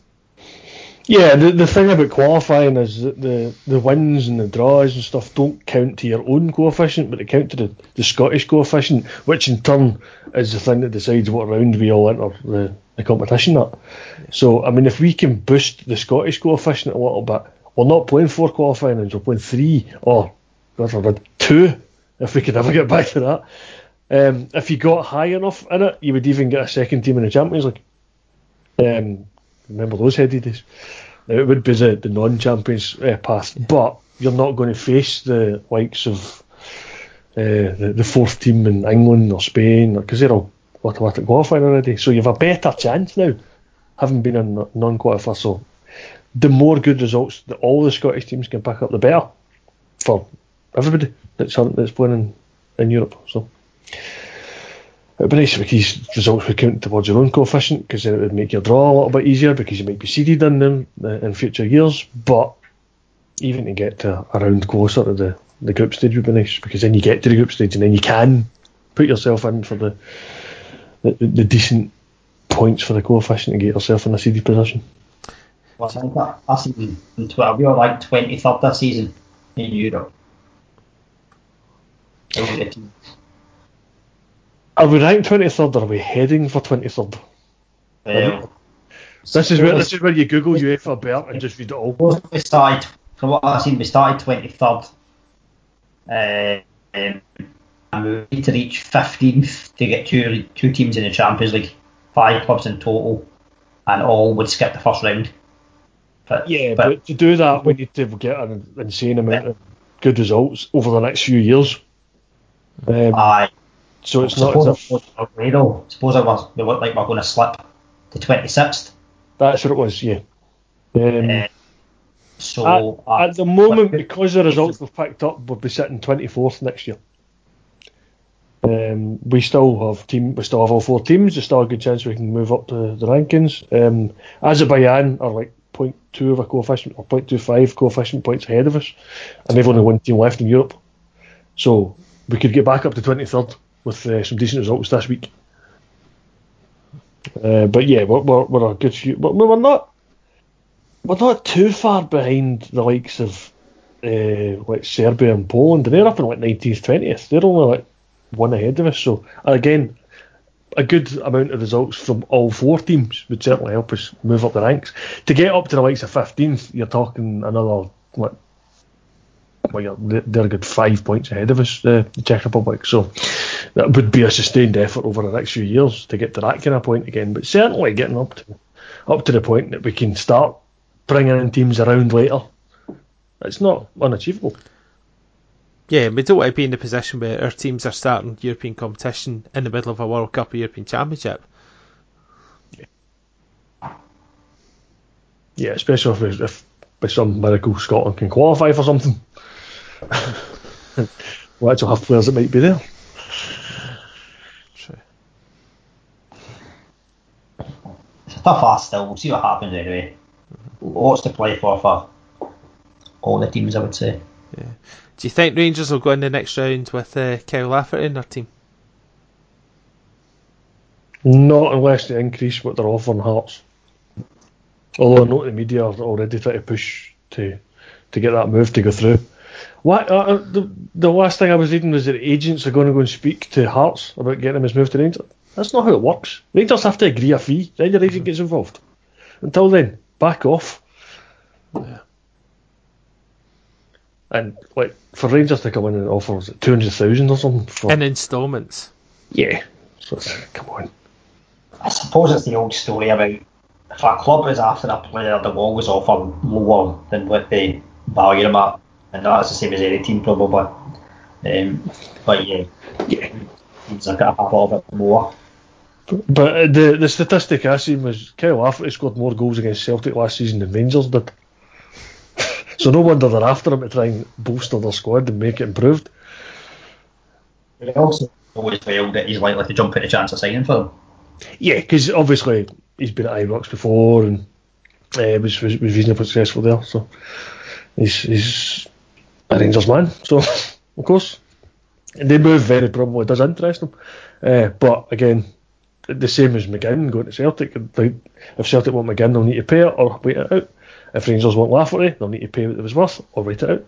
Yeah, the, the thing about qualifying is that the, the wins and the draws and stuff don't count to your own coefficient, but they count to the, the Scottish coefficient, which in turn is the thing that decides what round we all enter the, the competition at. So, I mean, if we can boost the Scottish coefficient a little bit, we're not playing four qualifying rounds, we're playing three, or God forbid, two, if we could ever get back to that. Um, if you got high enough in it, you would even get a second team in the Champions League. Um, remember those heady days? It would be the, the non-champions uh, path, yeah. but you're not going to face the likes of uh, the, the, fourth team in England or Spain, because they're all automatic qualifying already. So you have a better chance now, having been a non-qualifier. So the more good results that all the Scottish teams can pick up, the better for everybody that's that's playing in, in Europe. So it would be nice if these results would count towards your own coefficient because then it would make your draw a little bit easier because you might be seeded in them uh, in future years. But even to get to around closer to the, the group stage would be nice because then you get to the group stage and then you can put yourself in for the the, the decent points for the coefficient to get yourself in a seeded position. Well, I think that, that season in 12, we were like 23rd this season in Europe. Are we ranked 23rd or are we heading for 23rd? Um, this is where this is where you Google UEFA Bert and just read it all. We started, from what I've seen, we started 23rd. Uh, um, and we need to reach 15th to get two two teams in the Champions League, five clubs in total, and all would skip the first round. But, yeah, but, but to do that, we need to get an insane amount yeah. of good results over the next few years. Um, Aye. So it's not if. Though. Suppose it was, they look like we're going to slip to 26th. That's what it was, yeah. Um, uh, so at, uh, at, the moment, because the results we've picked up, we'll be sitting 24th next year. Um, we still have team. We still have all four teams. There's still a good chance we can move up to the rankings. Um, Azerbaijan are like 0.2 of a coefficient or 0.25 coefficient points ahead of us, and they've only one team left in Europe. So we could get back up to 23rd with uh, some decent results this week. Uh, but yeah, we're, we're, we're a good few. But we're not we're not too far behind the likes of uh, like Serbia and Poland. They're up in like 19th, 20th. They're only like one ahead of us. So again, a good amount of results from all four teams would certainly help us move up the ranks. To get up to the likes of 15th, you're talking another what well, they're a good five points ahead of us, uh, the Czech Republic. So that would be a sustained effort over the next few years to get to that kind of point again. But certainly getting up to up to the point that we can start bringing in teams around later, it's not unachievable. Yeah, we don't want to be in the position where our teams are starting European competition in the middle of a World Cup or European Championship. Yeah, yeah especially if, if by some miracle Scotland can qualify for something. we'll actually have players that might be there. It's a tough ask still. We'll see what happens anyway. Lots to play for for all the teams, I would say. Yeah. Do you think Rangers will go in the next round with uh, Kyle Lafferty in their team? Not unless they increase what they're offering Hearts. Although I know the media are already trying to push to to get that move to go through. What uh, uh, the, the last thing I was reading was that agents are going to go and speak to Hearts about getting him his move to Rangers. That's not how it works. Rangers have to agree a fee, then your agent gets involved. Until then, back off. Yeah. And like for Rangers to come in and offer two hundred thousand or something for in instalments. Yeah. So come on. I suppose it's the old story about if a club is after a player, they will always offer lower than what they value them at, and that's the same as any team probably. Um, but yeah, yeah, he's like a little bit more. But the the statistic I seen was Kyle Lafferty scored more goals against Celtic last season than Rangers did. so no wonder they're after him to try and bolster their squad and make it improved. But also always felt that he's likely to jump at a chance of signing for them. Yeah, because obviously he's been at Ibrox before and uh, was, was was reasonably successful there. So he's he's a Rangers man. So of course, and they move very probably does interest them. Uh, but again, the same as McGinn going to Celtic. If Celtic want McGinn, they'll need to pay it or wait it out. If Rangers want Lafferty, they'll need to pay what it was worth or wait it out.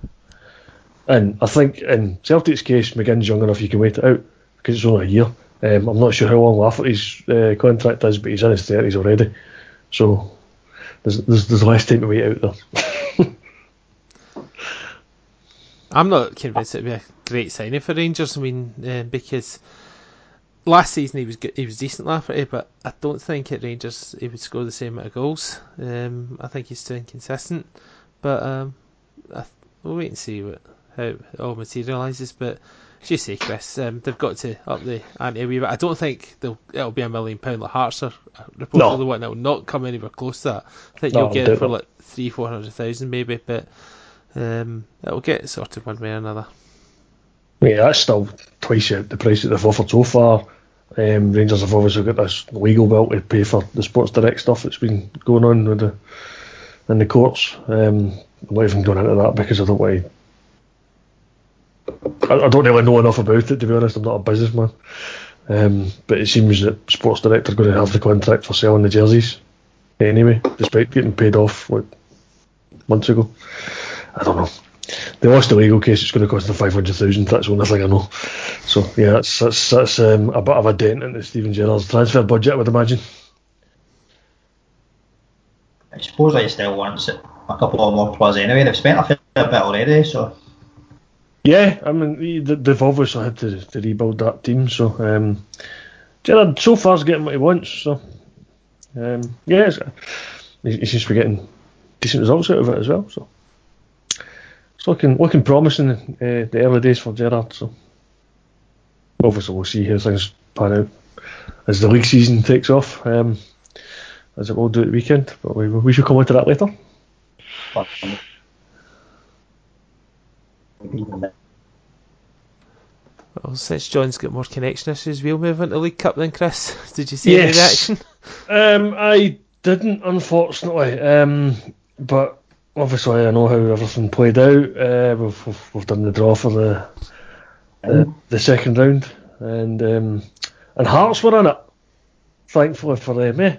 And I think in Celtic's case, McGinn's young enough you can wait it out because it's only a year. Um, I'm not sure how long Lafferty's uh, contract is, but he's in his thirties already, so there's, there's there's less time to wait out there. I'm not convinced it'd be a great signing for Rangers. I mean, uh, because last season he was good, he was decent Lafferty, but I don't think at Rangers he would score the same amount of goals. Um, I think he's too inconsistent. But um, I, we'll wait and see what how it all materialises. But as you say, Chris, um, they've got to up the ante a wee bit. I don't think they'll, it'll be a million pound like Hearts are reportedly No. wanting. It will not come anywhere close to that. I think No, you'll get it for like three, four hundred thousand maybe, but um, it'll get sorted one way or another. Yeah, that's still twice the price that they've offered so far. Um, Rangers have obviously got this legal bill to pay for the Sports Direct stuff that's been going on with the in the courts. Um, I'm not even going into that because I don't want to. I, I don't really know enough about it to be honest. I'm not a businessman, um, but it seems that Sports Direct are going to have the contract for selling the jerseys anyway, despite getting paid off like months ago. I don't know. They lost the legal case. It's going to cost them five hundred thousand. That's the only thing I know. So yeah, that's that's, that's um, a bit of a dent into Steven Gerrard's transfer budget, I would imagine. I suppose I still wants it a couple of more plus anyway. They've spent a fair bit already, so Yeah, I mean they- they've obviously had to, to rebuild that team. So um, Gerrard so far's getting what he wants. So um, yeah, it's, he, he seems to be getting decent results out of it as well. So it's looking looking promising uh, the early days for Gerrard. So obviously we'll see how things pan out as the league season takes off. Um, as it will do at the weekend, but we, we should come on to that later. Well, since John's got more connection issues, we'll move into League Cup then, Chris. Did you see any Yes. reaction? Um, I didn't, unfortunately. Um, but obviously, I know how everything played out. Uh, we've, we've, we've done the draw for the the, the second round, and um, and Hearts were in it. Thankfully for them, eh?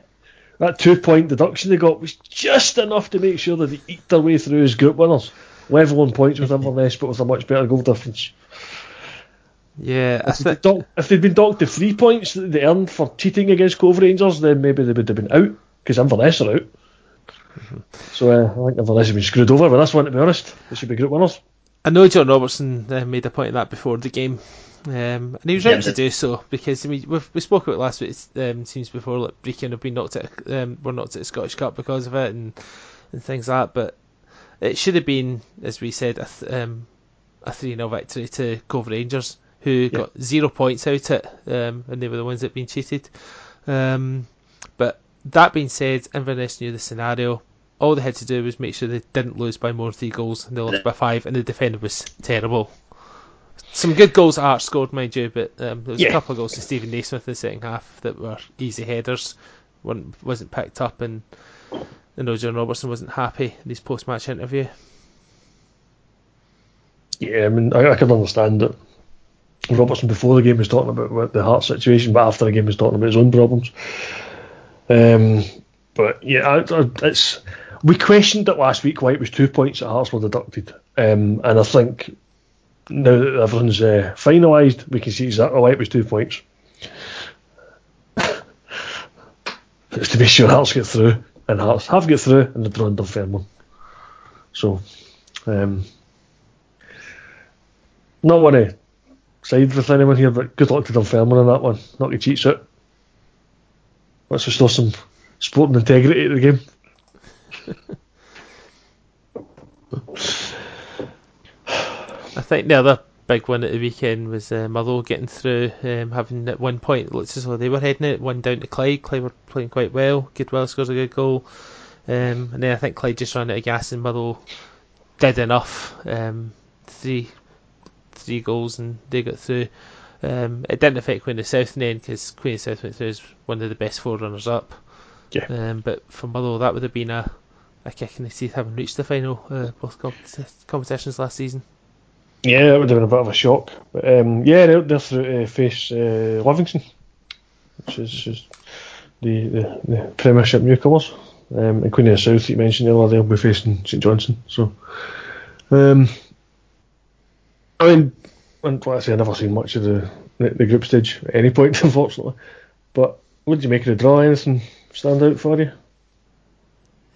That two point deduction they got was just enough to make sure that they eked their way through as group winners. Level on points with Inverness, but with a much better goal difference. Yeah, I If they'd docked, if they'd been docked the three points that they earned for cheating against Cove Rangers, then maybe they would have been out because Inverness are out. So uh, I think Inverness have been screwed over with this one. To be honest, they should be group winners. I know John Robertson uh, made a point of that before the game, um, and he was right Yeah, to do so because I mean we've, we spoke about it last week's um, teams before. Like Brechin have been knocked at, um, were knocked at the Scottish Cup because of it and and things like that. But it should have been, as we said, a th- um, a three 0 victory to Cove Rangers, who got zero points out it, um, and they were the ones that had been cheated. Um, but that being said, Inverness knew the scenario. All they had to do was make sure they didn't lose by more than three goals, and they lost by five, and the defender was terrible. Some good goals Art scored, mind you, but um, there was Yeah. a couple of goals to Steven Naismith in the second half that were easy headers. One wasn't picked up, and I know John Robertson wasn't happy in his post-match interview. Yeah, I mean I, I can understand that. Robertson before the game was talking about the heart situation, but after the game was talking about his own problems. Um, but yeah, I, I, it's we questioned it last week why it was two points that Hearts were deducted, um, and I think now that everything's uh, finalised, we can see exactly why it was two points. it's to be sure Hearts get through, and Hearts have get through, and they've drawn Dunfermline. So, um, not want to side with anyone here, but good luck to Dunfermline on that one. Not to cheats out. Let's restore some sporting integrity to the game. I think the other big one at the weekend was uh, getting through, um, having at one point it looks as though they were heading it, one down to Clyde. Clyde were playing quite well. Goodwillie scores a good goal, um, and then I think Clyde just ran out of gas and Motherwell did enough. Um, three, three goals and they got through. Um, it didn't affect Queen of South in the end because Queen of South went through as one of the best four runners up. Yeah. Um, but for Motherwell, that would have been a a kick in the teeth having reached the final uh, both compet- competitions last season. Yeah, that would have been a bit of a shock. But um, yeah, they're, through to face uh, Livingston, which is, is the, the, the Premiership newcomers. Um, and Queen of the South, you mentioned earlier, they'll be facing St Johnstone. So, um, I mean, and like I say, I've never seen much of the, the, the group stage at any point, unfortunately. But what did you make of the draw? Anything stand out for you?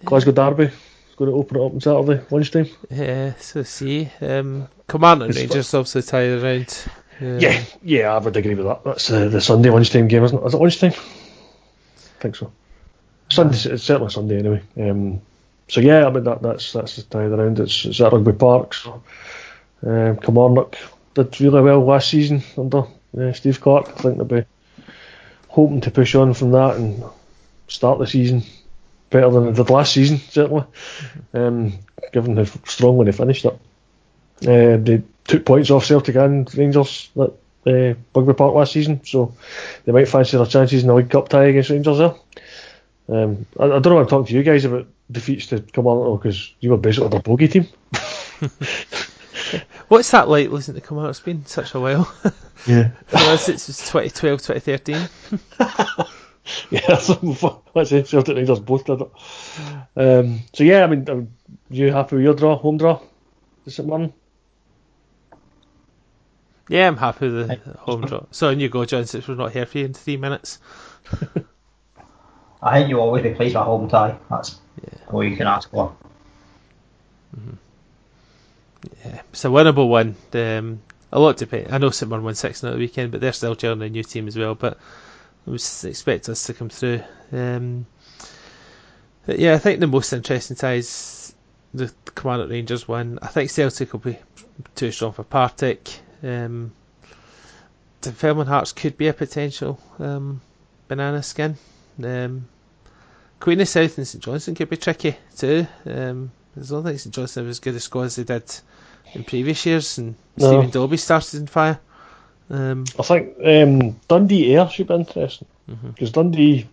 Glasgow Derby is going to open it up on Saturday lunchtime. Yeah, so see, um, Command It's- Rangers obviously tied around. Um, Yeah, yeah, I would agree with that. That's uh, the Sunday lunchtime game, isn't it? Is it lunchtime? I think so. Sunday, it's certainly Sunday anyway. Um, so yeah, I mean that, that's that's tied around. It's, it's at Rugby Park. So um, Kilmarnock did really well last season under uh, Steve Clarke. I think they'll be hoping to push on from that and start the season better than they did last season, certainly. Um, given how strongly they finished it. Uh, they took points off Celtic and Rangers at uh, Rugby Park last season, so they might fancy their chances in the League Cup tie against Rangers there. Um, I, I don't know I'm talking to you guys about defeats to come on because you were basically the bogey team. What's that like listening to come out? It's been such a while. Yeah. For us, it's 2012, 2013. yeah, that's let's say Celtic Rangers both did it. Um, so yeah, I mean, are you happy with your draw, home draw? Is it Martin? Yeah, I'm happy with the home draw. So on you go, John, since we're not here for you in three minutes. I think you'll always be pleased with a home tie. That's all you can ask for. It's a winnable one. Um, a lot depend. I know St Mirren won 6 0 the weekend, but they're still gelling a new team as well. But was expect us to come through. Um, yeah, I think the most interesting ties the Commandant Rangers one. I think Celtic will be too strong for Partick. Um, the Fairmont Hearts could be a potential um, banana skin. Um, Queen of South and St Johnstone could be tricky too. Um, I don't think St Johnstone have as good a squad as they did in previous years, and No. Stephen Dobbie started in fire. Um, I think um, Dundee Ayr should be interesting Mhm. because Dundee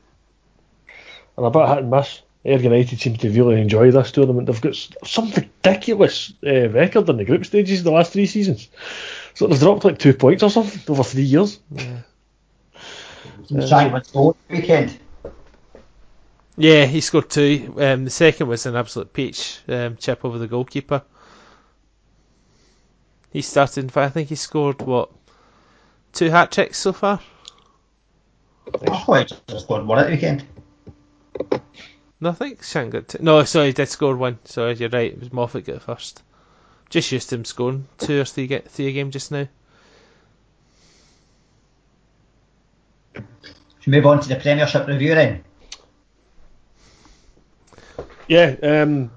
and a bit hit and miss. Ayr United seem to really enjoy this tournament. They've got some ridiculous uh, record in the group stages the last three seasons. So they've dropped like two points or something over three years. Some Shankland scored weekend. Yeah, he scored two. Um, the second was an absolute peach um, chip over the goalkeeper. He started in fire. I think he scored what two hat tricks so far. I thought he just scored one at the weekend. No, I think Shank got two. No, sorry, he did score one. Sorry, you're right. It was Moffat got first. Just used to him scoring two or three get three a game just now. Should we move on to the Premiership review then? Yeah, um,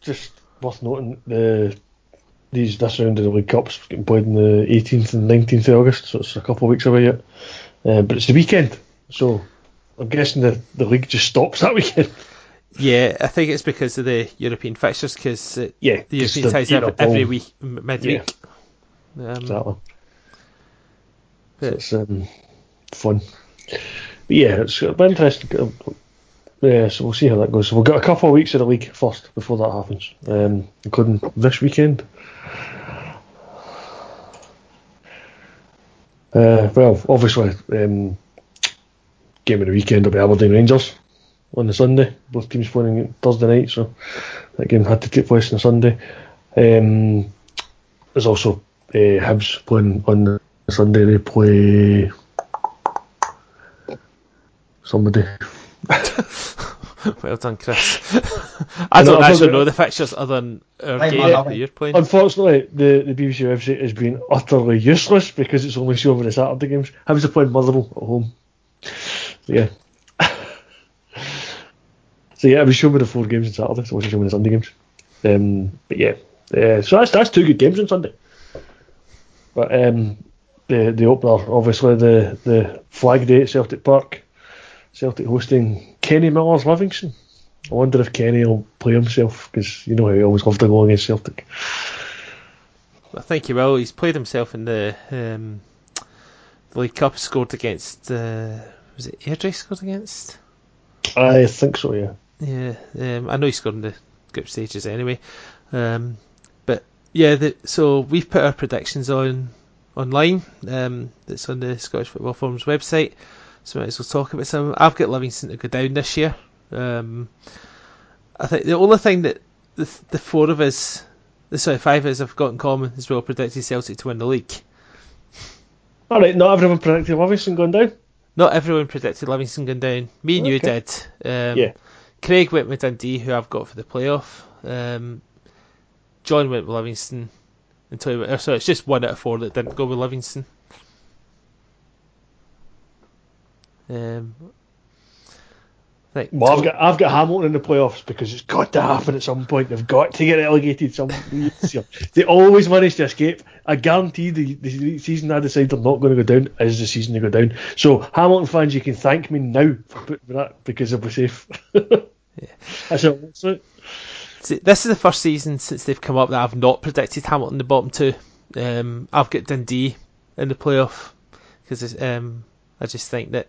just worth noting the these this round of the League Cups getting played on the 18th and 19th of August, so it's a couple of weeks away yet. Uh, but it's the weekend, so I'm guessing the, the league just stops that weekend. Yeah, I think it's because of the European fixtures because uh, Yeah, the European ties every, every week midweek. Um, Exactly. So it's um, fun. But yeah, it's it'll be interesting. Yeah, so we'll see how that goes. So we've got a couple of weeks of the league first before that happens, um, including this weekend. Uh, well, obviously, um, game of the weekend will be Aberdeen Rangers on the Sunday. Both teams playing Thursday night, so that game had to take place on a Sunday. Um, there's also uh, Hibs playing on the Sunday. They play somebody. well done, Chris. I don't I've actually know the fixtures other than our game that you're playing. Unfortunately, the, the BBC website has been utterly useless because it's only showing the Saturday games. Hibs are playing Motherwell at home. Yeah. so yeah, it was showing me the four games on Saturday, so it wasn't showing the Sunday games. Um, but yeah, uh, so that's that's two good games on Sunday. But um, the the opener, obviously the the flag day at Celtic Park, Celtic hosting Kenny Miller's Livingston. I wonder if Kenny will play himself because you know how he always loved to go against Celtic. I think he will. He's played himself in the um, the League Cup. Scored against. Uh, was it Airdrie? Scored against. I think so, yeah. Yeah, um, I know he scored in the group stages anyway. Um, but yeah, the, so we've put our predictions on online. Um, that's on the Scottish Football Forum's website. So might as well talk about some. I've got Livingston to go down this year. Um, I think the only thing that the, the four of us, the sorry five of us have got in common is we all predicted Celtic to win the league. All right, not everyone predicted Livingston going down. Not everyone predicted Livingston going down. Me and you Okay. did. Um, Yeah. Craig went with Dundee, who I've got for the playoff. Um, John went with Livingston. And Tony went, oh, so it's just one out of four that didn't go with Livingston. Um, think Well, I've got I've got Hamilton in the playoffs because it's got to happen at some point. They've got to get relegated some. They always manage to escape. I guarantee the, the season I decide they're not going to go down is the season they go down. So Hamilton fans, you can thank me now for putting that because they'll be safe. That's it. That's it. See, this is the first season since they've come up that I've not predicted Hamilton the bottom two. Um, I've got Dundee in the playoff because um, I just think that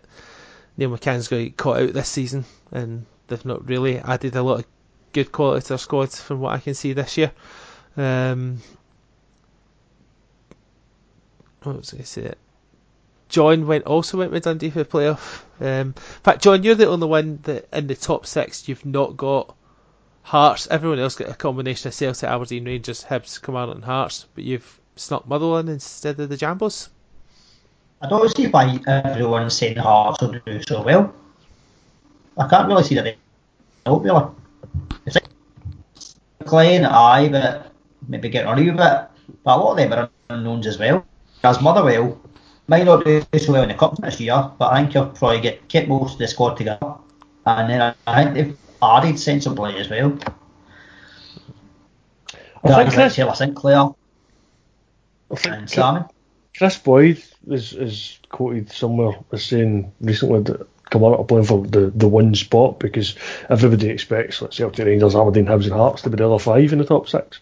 Neil McCann's going to get caught out this season, and they've not really added a lot of good quality to their squad from what I can see this year. Um, what was I going to say? John went also went with Dundee for the playoff. Um, in fact, John, you're the only one that in the top six you've not got Hearts. Everyone else got a combination of Celtic, Aberdeen, Rangers, Hibs, Kilmarnock, and Hearts, but you've snuck Motherwell instead of the Jambos. I don't see why everyone's saying Hearts will do so well. I can't really see that they don't really. It's like Glenn, aye, but maybe get on a wee bit. But a lot of them are unknowns as well. As Motherwell might not do so well in the cup this year, but I think he'll probably get keep most of the squad together. And then I, I think they've added sensibly as well. I think like Taylor Sinclair I think and Salmon. Kris Boyd is, is quoted somewhere as saying recently that Kilmarnock are playing for the, the one spot because everybody expects like Celtic, Rangers, Aberdeen, Hibs and Hearts to be the other five in the top six.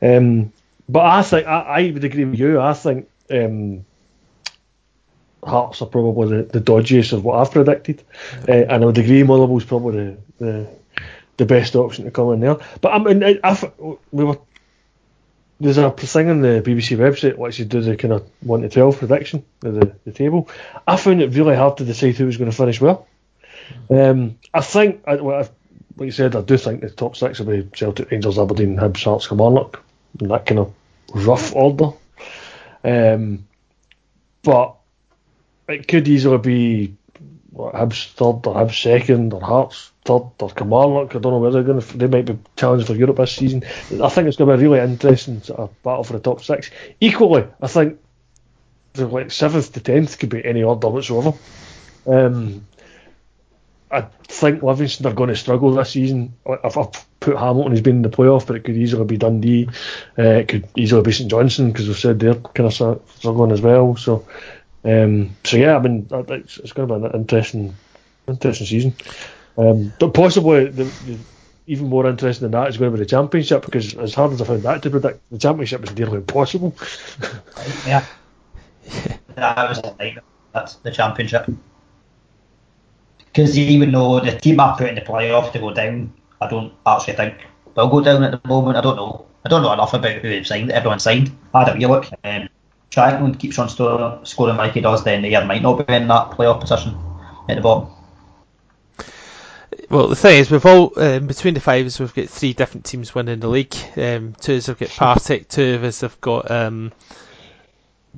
Um, but I think I, I would agree with you. I think um, Hearts are probably the, the dodgiest of what I've predicted, uh, and I would agree Motherwell's probably the, the the best option to come in there. But I mean, I, I we were there's a thing on the BBC website which you do the kind of one to twelve prediction of the, the table. I found it really hard to decide who was going to finish well. Um, I think, I, well, I've- like you said, I do think the top six will be Celtic, Rangers, Aberdeen, Hibs, Hearts, Kilmarnock, in that kind of rough order. Um, but it could easily be what, Hibs third or Hibs second or Hearts third or Kilmarnock. I don't know where they're going to. They might be challenged for Europe this season. I think it's going to be a really interesting sort of battle for the top six. Equally, I think the like seventh to tenth could be any order whatsoever. Um, I think Livingston are going to struggle this season. I've, I've put Hamilton has been in the playoff, but it could easily be Dundee. Uh, it could easily be St Johnstone because we've said they're kind of struggling as well. So, um, so yeah, I mean, it's, it's going to be an interesting, interesting season. Um, but possibly the, the even more interesting than that is going to be the championship because as hard as I found that to predict, the championship is nearly impossible. Yeah. that was like that's the championship. Because even though the team I put in the playoff to go down, I don't actually think they'll go down at the moment. I don't know. I don't know enough about who they've signed. Everyone signed. I had a wee look. Um, Shankland keeps on sto- scoring like he does, then the year might not be in that playoff position at the bottom. Well, the thing is, we've all um, between the fives, we've got three different teams winning the league. Um, two of us have got Partick, two of us have got um,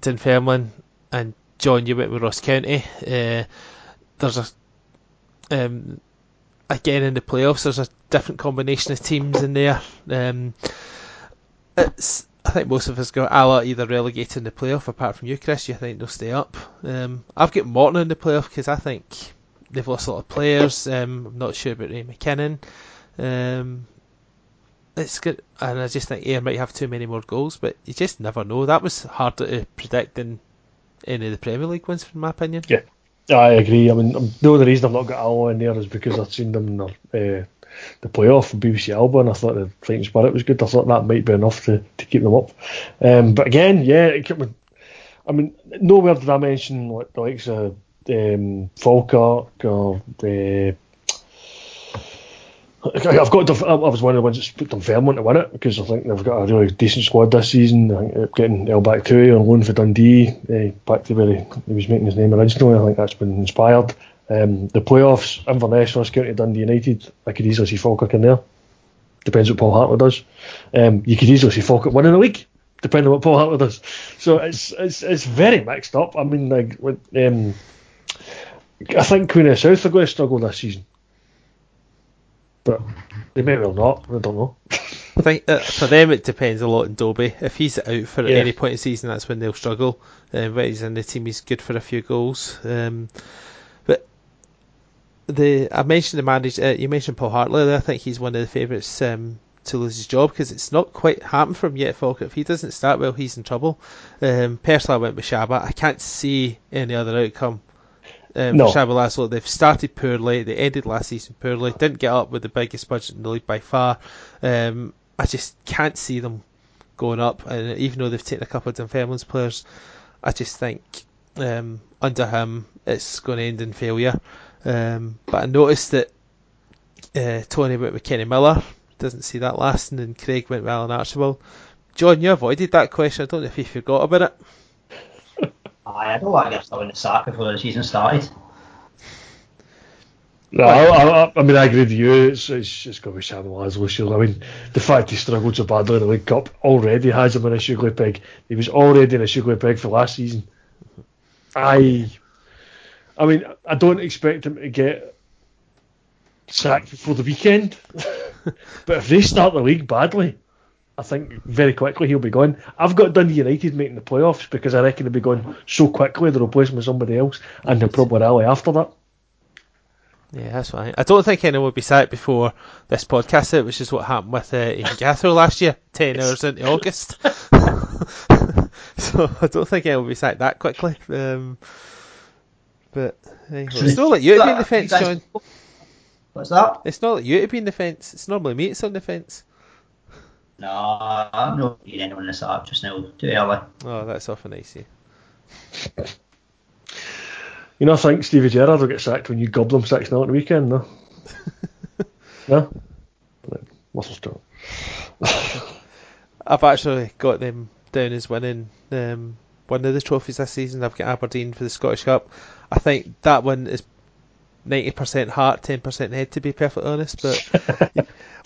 Dunfermline, and John, went with Ross County. Uh, there's a um, again in the playoffs. There's a different combination of teams in there. Um, it's I think most of us got Alloa either relegated in the playoff, apart from you, Chris. You think they'll stay up. Um, I've got Morton in the playoff because I think they've lost a lot of players. Um, I'm not sure about Ray McKinnon. Um, it's good, and I just think Ayr might have too many more goals, but you just never know. That was harder to predict than any of the Premier League ones, in my opinion. Yeah, I agree. I mean, um, the only reason I've not got Alloa in there is because I've seen them in their, uh, the playoff for BBC Alba, and I thought the fighting spirit was good. I thought that might be enough to, to keep them up. Um, but again, yeah, it could, I mean, nowhere did I mention like the likes of um, Falkirk or the I've got. I was one of the ones that put Dunfermline to win it because I think they've got a really decent squad this season. I think getting El Bakhtaoui on loan for Dundee, uh, back to where he, he, was making his name originally. I think that's been inspired. Um, the playoffs, Inverness, Ross County, Dundee United. I could easily see Falkirk in there. Depends what Paul Hartley does. Um, you could easily see Falkirk winning the league, depending on what Paul Hartley does. So it's it's it's very mixed up. I mean, like, um, I think Queen of South are going to struggle this season but they may well not. I don't know. I think uh, for them it depends a lot on Dobbie. If he's out for yeah. any point in the season, that's when they'll struggle. Um, but he's in the team, he's good for a few goals. Um, the I mentioned the manager. Uh, you mentioned Paul Hartley. I think he's one of the favourites um, to lose his job because it's not quite happened for him yet. Falkirk. If he doesn't start well, he's in trouble. Um, personally, I went with Csaba. I can't see any other outcome um, no. for Csaba Laszlo. They've started poorly. They ended last season poorly. Didn't get up with the biggest budget in the league by far. Um, I just can't see them going up. And even though they've taken a couple of Dunfermline's players, I just think um, under him it's going to end in failure. Um, but I noticed that uh, Tony went with Kenny Miller. Doesn't see that lasting, and Craig went with Alan Archibald. John, you avoided that question. I don't know if you forgot about it. Aye, I don't want to get someone in the sack before the season started. No, I, I, I, mean, I agree with you. It's, it's, it's got to be Sam Laszlo, I mean, the fact he struggled so badly in the League Cup already has him in a sugarly peg. He was already in a sugarly peg for last season. I, I mean, I don't expect him to get sacked before the weekend. but if they start the league badly, I think very quickly he'll be gone. I've got Dundee United making the playoffs because I reckon he'll be gone so quickly they'll replace him with somebody else and they'll probably rally after that. Yeah, that's fine. I don't think anyone would be sacked before this podcast out, which is what happened with uh, Ian last year, 10 hours into August. so I don't think anyone would be sacked that quickly. Um, but anyway. it's not like you to be in the fence, John. What's that? It's not like you to be in the fence. It's normally me that's on the fence. No, I'm not beating anyone in this app just now. Too early. Oh, that's often nice. Yeah. You know, I think Stevie Gerrard will get sacked when you gobble him 6 0 at the weekend, no? no? Muscle I've actually got them down as winning um, one of the trophies this season. I've got Aberdeen for the Scottish Cup. I think that one is 90% heart, 10% head, to be perfectly honest. But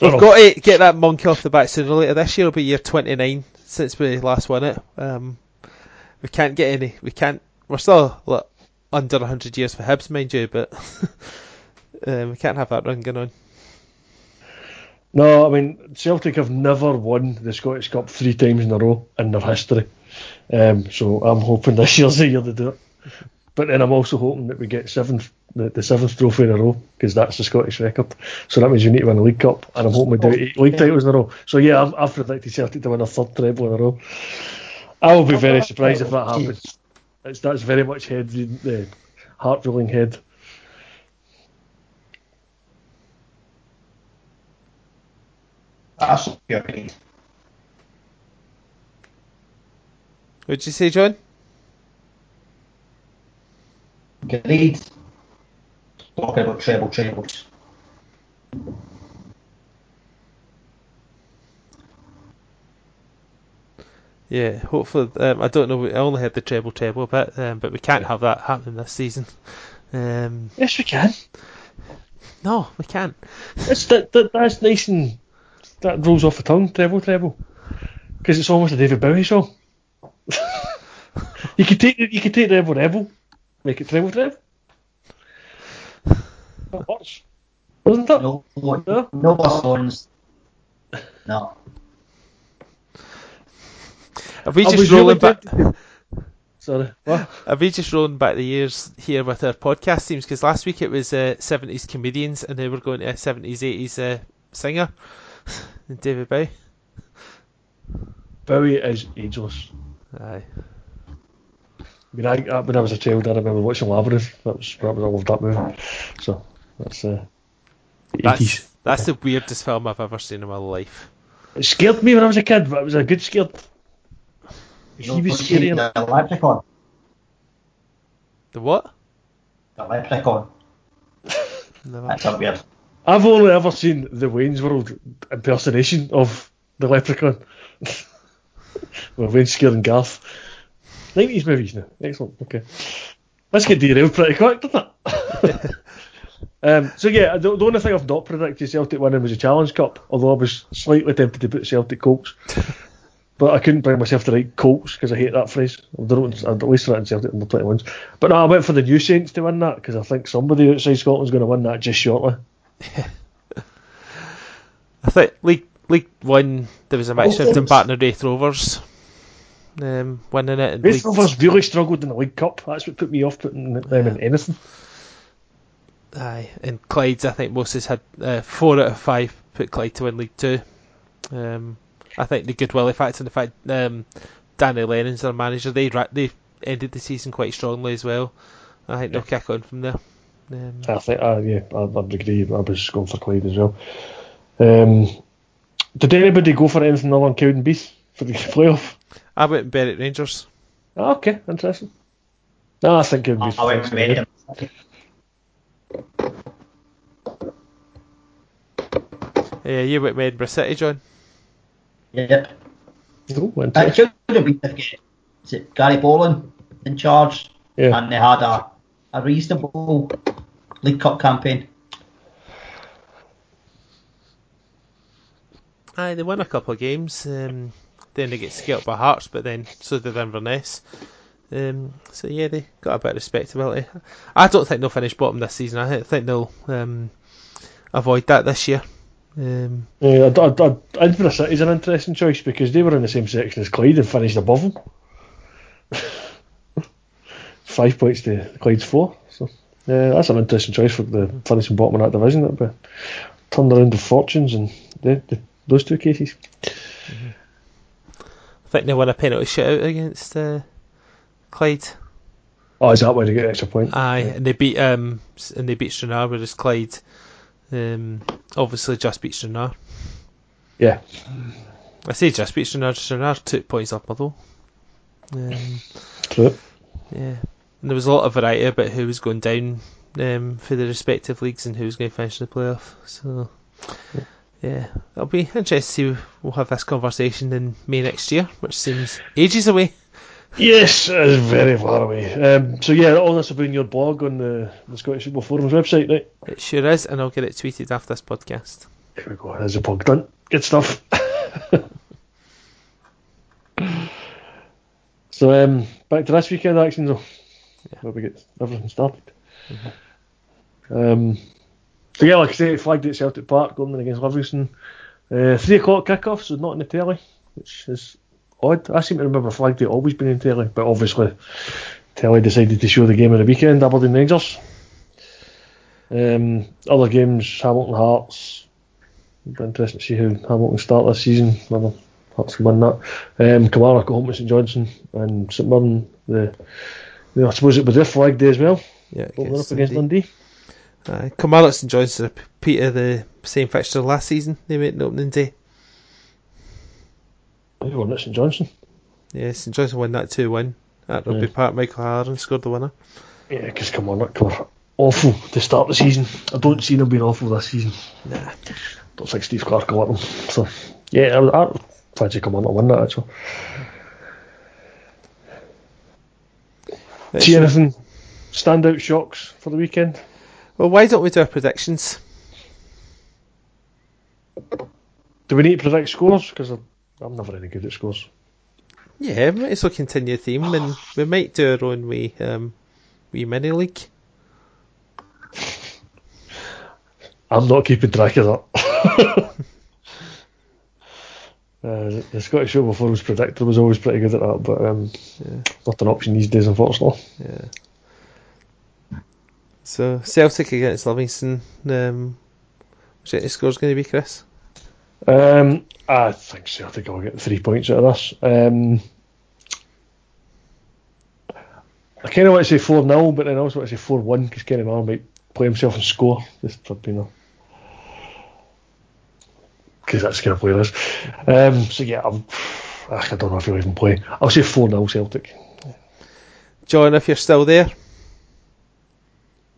we've got to get that monkey off the back sooner or later. This year will be year 29 since we last won it. Um, we can't get any. We can't. We're still look, under 100 years for Hibs, mind you, but um, we can't have that run going on. No, I mean Celtic have never won the Scottish Cup three times in a row in their history, um, so I'm hoping this year's the year to do it. But then I'm also hoping that we get seventh the, the seventh trophy in a row because that's the Scottish record. So that means you need to win a League Cup, and I'm hoping we do oh, eight league titles in a row. So yeah, I've, I've predicted Celtic to win a third treble in a row. I will be very surprised if that happens. It's, that's very much head the heart rolling head. That's good. What'd you say, John? Agreed. Talking about treble trebles. Yeah, hopefully. Um, I don't know. I only had the treble treble bit, um, but we can't have that happening this season. Um, yes, we can. No, we can't. That's that, that, That's nice and that rolls off the tongue. Treble treble, because it's almost a David Bowie song. you could take you could take Rebel Rebel, make it treble treble. That works, doesn't it? No, no, no songs. No. Are we just rolling back? Sorry, what? Are we just rolling back the years here with our podcast teams? Because last week it was uh, 70s comedians, and now we're going to a 70s, 80s uh, singer, David Bowie. Bowie is ageless. Aye. I mean, I, when I was a child, I remember watching Labyrinth. That was, that was I loved that movie. So that's uh, that's, 80s. That's the weirdest film I've ever seen in my life. It scared me when I was a kid, but it was a good scared. You he was scary. The leprechaun. The what? The leprechaun. No. That's a weird. I've only ever seen the Wayne's World impersonation of the Leprechaun. With Wayne scaring Garth. 90s movies now. Excellent. Okay. Let's get derailed pretty quick, doesn't it? um, so yeah, the, the only thing I've not predicted Celtic winning was a Challenge Cup, although I was slightly tempted to put Celtic Colts. But I couldn't bring myself to write Colts because I hate that phrase. I don't, I'd at least written Celtic under 21s. But no, I went for the New Saints to win that because I think somebody outside Scotland's going to win that just shortly. I think League League One there was a mixture oh, Dumbarton and Raith Rovers um, winning it. Raith League... Rovers really struggled in the League Cup. That's what put me off putting them in anything. Aye, and Clyde's I think Moses had uh, four out of five put Clyde to win League Two. Um, I think the goodwill factor and the fact um, Danny Lennon's their manager, they they ended the season quite strongly as well. I think they'll kick on from there. Um, I think, uh, yeah, I, I'd agree. I was going for Clyde as well. Um, did anybody go for anything other than Cowdenbeath for the playoff? I went and Berwick Rangers. Oh, okay, interesting. No, I think Cowdenbeath. I went Berwick. Yeah, you went Edinburgh City, John. Yep. Oh, it should have been is it Gary Bollan in charge, yeah. and they had a, a reasonable League Cup campaign. Aye, they won a couple of games. Um, then they get scaled by Hearts, but then so did Inverness. Um, so yeah, they got a bit of respectability. I don't think they'll finish bottom this season. I think they'll um, avoid that this year. Um, yeah, Inverness City's an interesting choice because they were in the same section as Clyde and finished above them. Five points to Clyde's four. So yeah, that's an interesting choice for the finishing bottom of that division. It'll be turned around the fortunes and the, the, those two cases. Think they won a penalty shootout against uh, Clyde. Oh, is that why they get extra point? Aye, yeah. and they beat um and they beat Stranraer, whereas Clyde um obviously just beat Stranraer. Yeah. I say just beat Stranraer. Stranraer took points up though. Um, True. Yeah, and there was a lot of variety about who was going down um, for the respective leagues and who was going to finish the playoff. So. Yeah yeah, it'll be interesting to see. We'll have this conversation in May next year, which seems ages away. Yes, it's very far away. Um, so yeah, all this will be in your blog on the, the Scottish Football Forum's website, right? It sure is, and I'll get it tweeted after this podcast. There we go. There's a plug done. Good stuff. so um, back to this weekend action though, yeah. where we get everything started. Mm-hmm. Um, so yeah, like I say, it flagged at Celtic Park, going against Livingston. Uh, three o'clock kickoff, so not in the telly, which is odd. I seem to remember flagged it always been in telly, but obviously telly decided to show the game on the weekend, Aberdeen Rangers. Um, other games, Hamilton Hearts. It'll be interesting to see how Hamilton start this season. Whether Hearts can win that. Um, Kilmarnock at home with St Johnstone and St Mirren. The, I suppose it was their flag day as well. Yeah, against, up against Dundee. Uh, Kilmarnock St Johnstone repeat of the same fixture last season. They made an opening day. They won at St Johnstone. Yeah, St Johnstone won that 2 1 at Rugby yeah. Park. Michael Harden scored the winner. Yeah, because Kilmarnock were awful to start the season. I don't see them being awful this season. Nah. Don't think Steve will let them. So, yeah, I, I fancy Kilmarnock win that actually. See anything standout shocks for the weekend? Well, why don't we do our predictions? Do we need to predict scores? Because I'm, I'm never any good at scores. Yeah, might as well continue the theme, and we might do our own wee, um, wee mini league. I'm not keeping track of that. uh, the Scottish Football Forum's predictor was always pretty good at that, but um, yeah. not an option these days, unfortunately. Yeah. So Celtic against Livingston. Um, what the score's going to be, Chris? Um, I think Celtic will get three points out of this. Um, I kind of want to say 4 0, but then I also want to say 4 1 because Kenny Miller might play himself and score. For you know. Because that's the kind of player is. Um, so yeah, I'm, I don't know if he'll even play. I'll say 4 0 Celtic. John, if you're still there.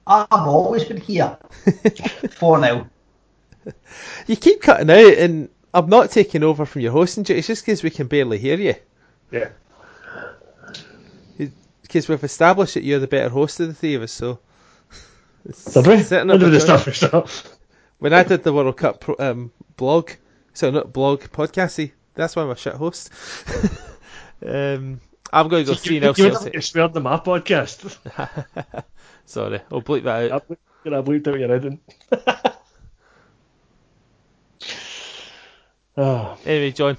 I've always been here. 4 0. You keep cutting out, and I'm not taking over from your hosting duties just because we can barely hear you. Yeah. Because we've established that you're the better host of the three of us, so. Did we? Sitting When up did we between- start with stuff? When I did the World Cup pro, um, blog, so not blog, podcasty, that's why I'm a shit host. um, I'm going to go 3 0 You would have Celtic. get spared in my podcast. Sorry, I'll bleep that out. I I bleeped out your heading. Anyway, John.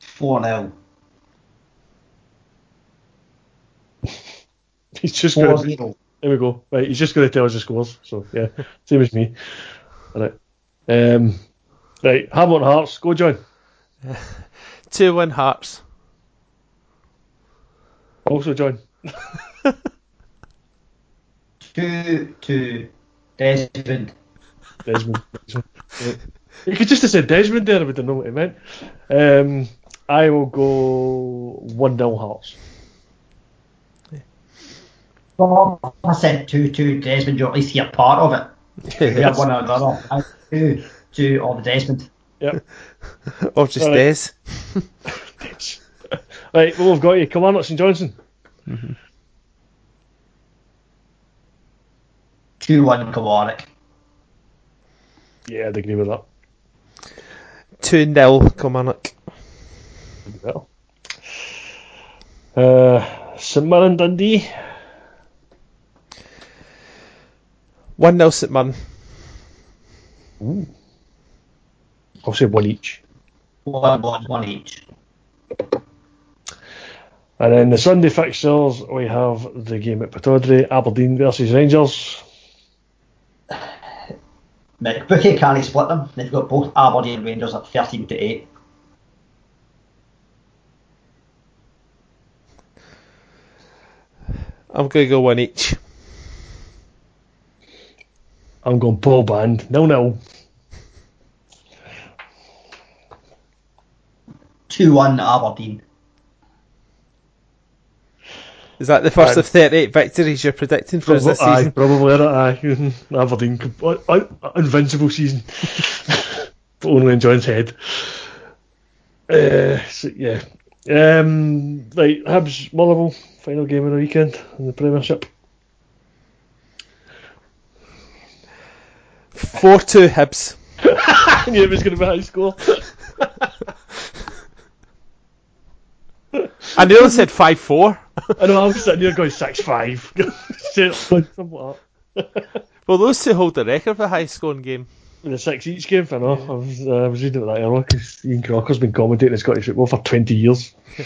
4 0. he's just 4 going. 0. There we go. Right, he's just going to tell us the scores. So yeah, same as me. All right. Um, right, Hamilton Hearts. Go, John. 2 1 Hearts. Also, John. 2 2. Desmond. Desmond. Desmond. You could just have said Desmond there. I would have known what he meant. Um, I will go one 0 Hearts. Well, I said 2 2 Desmond, you'll at least hear part of it. We have one or another. 2 2 on the Desmond. Yep. Or just Alright. Des. right, well, we've got you. Come on, St Johnstone. 2 1 Kilmarnock. Yeah, I'd agree with that. 2 0 Kilmarnock. Well. Uh, St Mirren Dundee. 1 0 St Mirren. I'll say one each. 1 1 1 each. And then the Sunday fixtures, we have the game at Pittodrie, Aberdeen versus Rangers. McBookie can't split them. They've got both Aberdeen and Rangers at 13 to 8. I'm going to go 1 each. I'm going Paul Band, nil nil. 2 1 Aberdeen. Is that the first Aye. of 38 victories you're predicting for us this Aye, season? probably aye. Aberdeen, com- un- un- invincible season. but only in John's head. Uh, so, yeah. Um, right, Hibs, Motherwell, final game of the weekend in the Premiership. 4 2 Hibs. I knew it was going to be high score. I nearly said 5 4. I know, I was sitting here going 6 5. Something like that. Well, those two hold the record for the highest scoring game. In the six each game, I know. I was, uh, I was reading about that earlier because Ian Crocker's been commentating Scottish football for 20 years.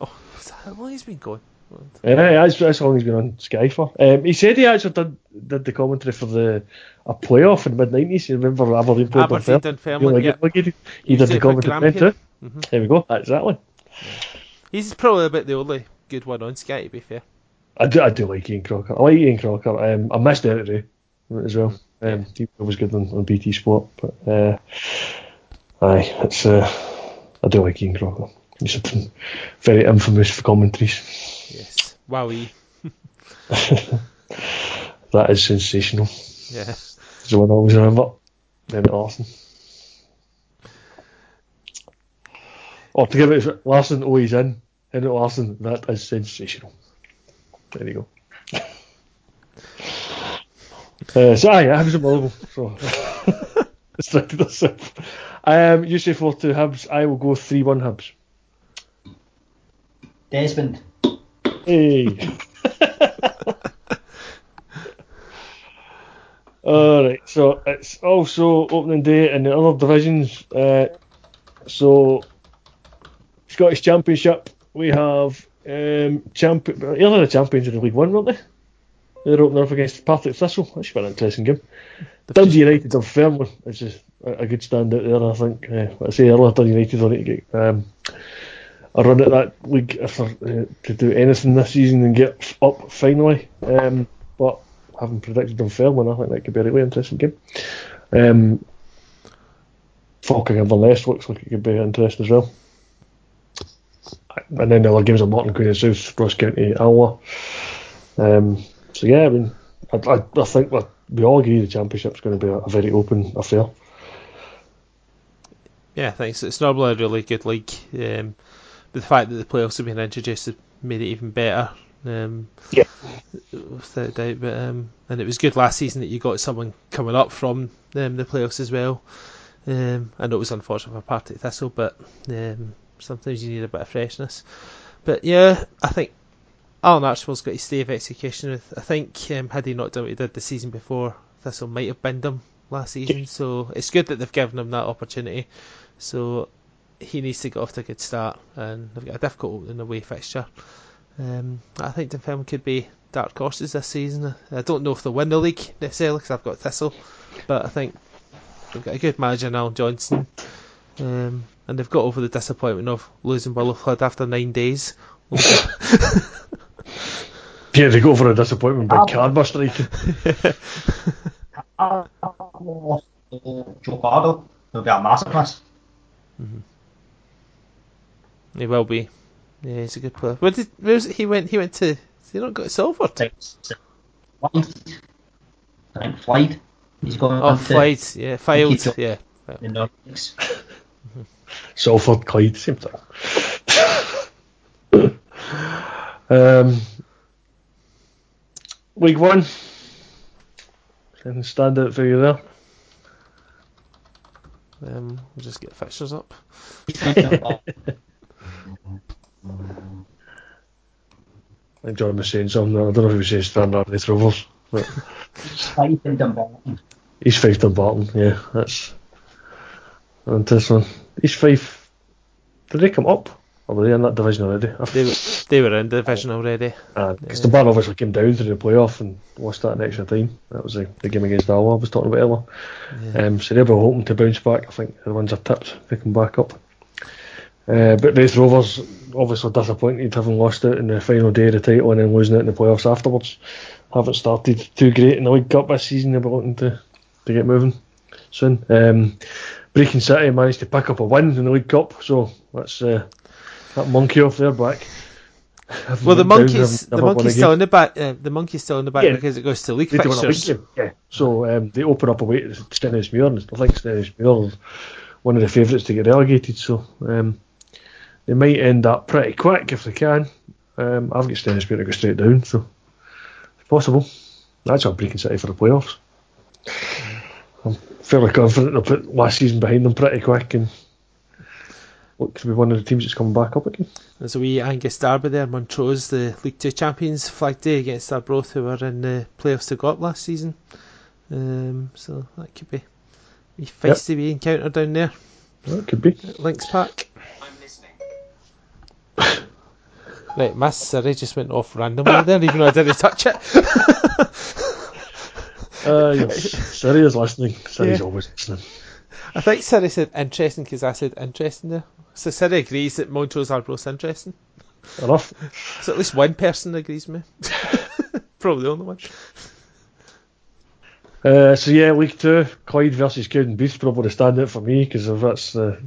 Oh, how long he's been going? Yeah, that's, that's how long he's been on Sky for. Um, he said he actually did, did the commentary for the a playoff in the mid 90s. You remember Aberdeen played Aberdeen You know, yeah. He, did the commentary then too. Mhm. There we go, exactly. He's probably about the only good one on Sky, to be fair. I do, I do like Ian Crocker. I like Ian Crocker. Um, I missed Derek Rae as well. Um, he was good on, on BT Sport, but uh, aye, it's uh, I do like Ian Crocker. He's something very infamous for commentaries. Yes. Wowie. That is sensational. Yeah. Is the one I always remember. Then Larsson. Or to give it Larsson, oh he's in. Henrik Larsson, that is sensational. There you go. uh, so aye, I was available. So distracted myself. Um, you say four two Hibs. I will go three one Hibs. Desmond. Hey. Alright, so it's also opening day in the other divisions. Uh, so, Scottish Championship, we have um, champion, earlier the champions in the League One, weren't they? They're opening up against Partick Thistle. That should be an interesting game. The Dundee United are firm, which is a, a good stand out there, I think. Uh, like I say earlier, Dundee United will need to get um, a run at that league if they're uh, to do anything this season and get up finally. Um, but having predicted them fairly, I think that could be a really interesting game. Um, Falkirk Inverness looks like it could be interesting as well. And then the other games are Morton Queen and South, Ross County, Alloa. Um, so yeah, I mean, I, I, I think we're we all agree the championship's going to be a, a very open affair. Yeah, thanks. think so. It's normally a really good league. Um, the fact that the playoffs have been introduced has made it even better. Um, yeah, without doubt. But um, and it was good last season that you got someone coming up from um, the playoffs as well. Um, I know it was unfortunate for Partick Thistle, but um, sometimes you need a bit of freshness. But yeah, I think Alan Archibald's got his stay of execution with. I think um, had he not done what he did the season before, Thistle might have binned him last season. So it's good that they've given him that opportunity. So he needs to get off to a good start, and they've got a difficult in away fixture. Um, I think Dunfermline could be dark horses this season. I don't know if they'll win the league necessarily because I've got Thistle, but I think they've got a good manager Allan Johnston, um, and they've got over the disappointment of losing Burley after nine days. yeah, they go for a disappointment by Carver striking. Joe Pardo will be a massive miss. Mm-hmm. He will be. Yeah, he's a good player. Where did where was it? he went? He went to. He not got Salford. I think Floyd. He's going. Oh, Floyd. Yeah, Field. Yeah. In Nordics. Salford, Clyde, same thing. um, League One. Anything stand out for you there? Um, we'll just get fixtures up. I think John was saying something. I don't know if he was saying Standard Raith Rovers. But he's five in Dumbarton. He's five Dumbarton, yeah. That's an this one. He's five. Did they come up? Or were they in that division already? They were, they were in the division already. Because uh, yeah. Dumbarton obviously came down through the playoff and lost that in extra time. That was the, the game against Alloa I was talking about earlier. Yeah. Um, so they were hoping to bounce back. I think the ones are tipped they come back up. Uh, but Raith Rovers obviously disappointed having lost it in the final day of the title and then losing it in the playoffs afterwards. Haven't started too great in the League Cup this season. They'll be looking to, to get moving soon. Um, Brechin City managed to pick up a win in the League Cup, so that's uh, that monkey off their back. well, the monkey's the monkey's still in the back. Uh, the monkey's still in the back yeah. because it goes to league fixtures. League yeah, so um, they open up away to Stenhousemuir, and I think Stenhousemuir is one of the favourites to get relegated. So um, they might end up pretty quick if they can. Um, I've got Stenhousemuir to go straight down, so it's possible. That's a Brechin City for the playoffs. I'm fairly confident they'll put last season behind them pretty quick and look to be one of the teams that's coming back up again. There's a wee Angus Derby there, Montrose, the League Two champions, Flag Day against Arbroath, who were in the playoffs to go up last season. Um, so that could be a feisty yep. wee encounter down there. That could be. Links Park. Right, my Siri just went off randomly there, even though I didn't touch it. uh, yes. Siri is listening. Siri's yeah. always listening. I think Siri said interesting because I said interesting there. So Siri agrees that Montrose Arbroath's interesting. Enough. So at least one person agrees with me. Probably the only one. Uh, so yeah, League Two, Clyde versus Cowdenbeath probably the standout for me because that's the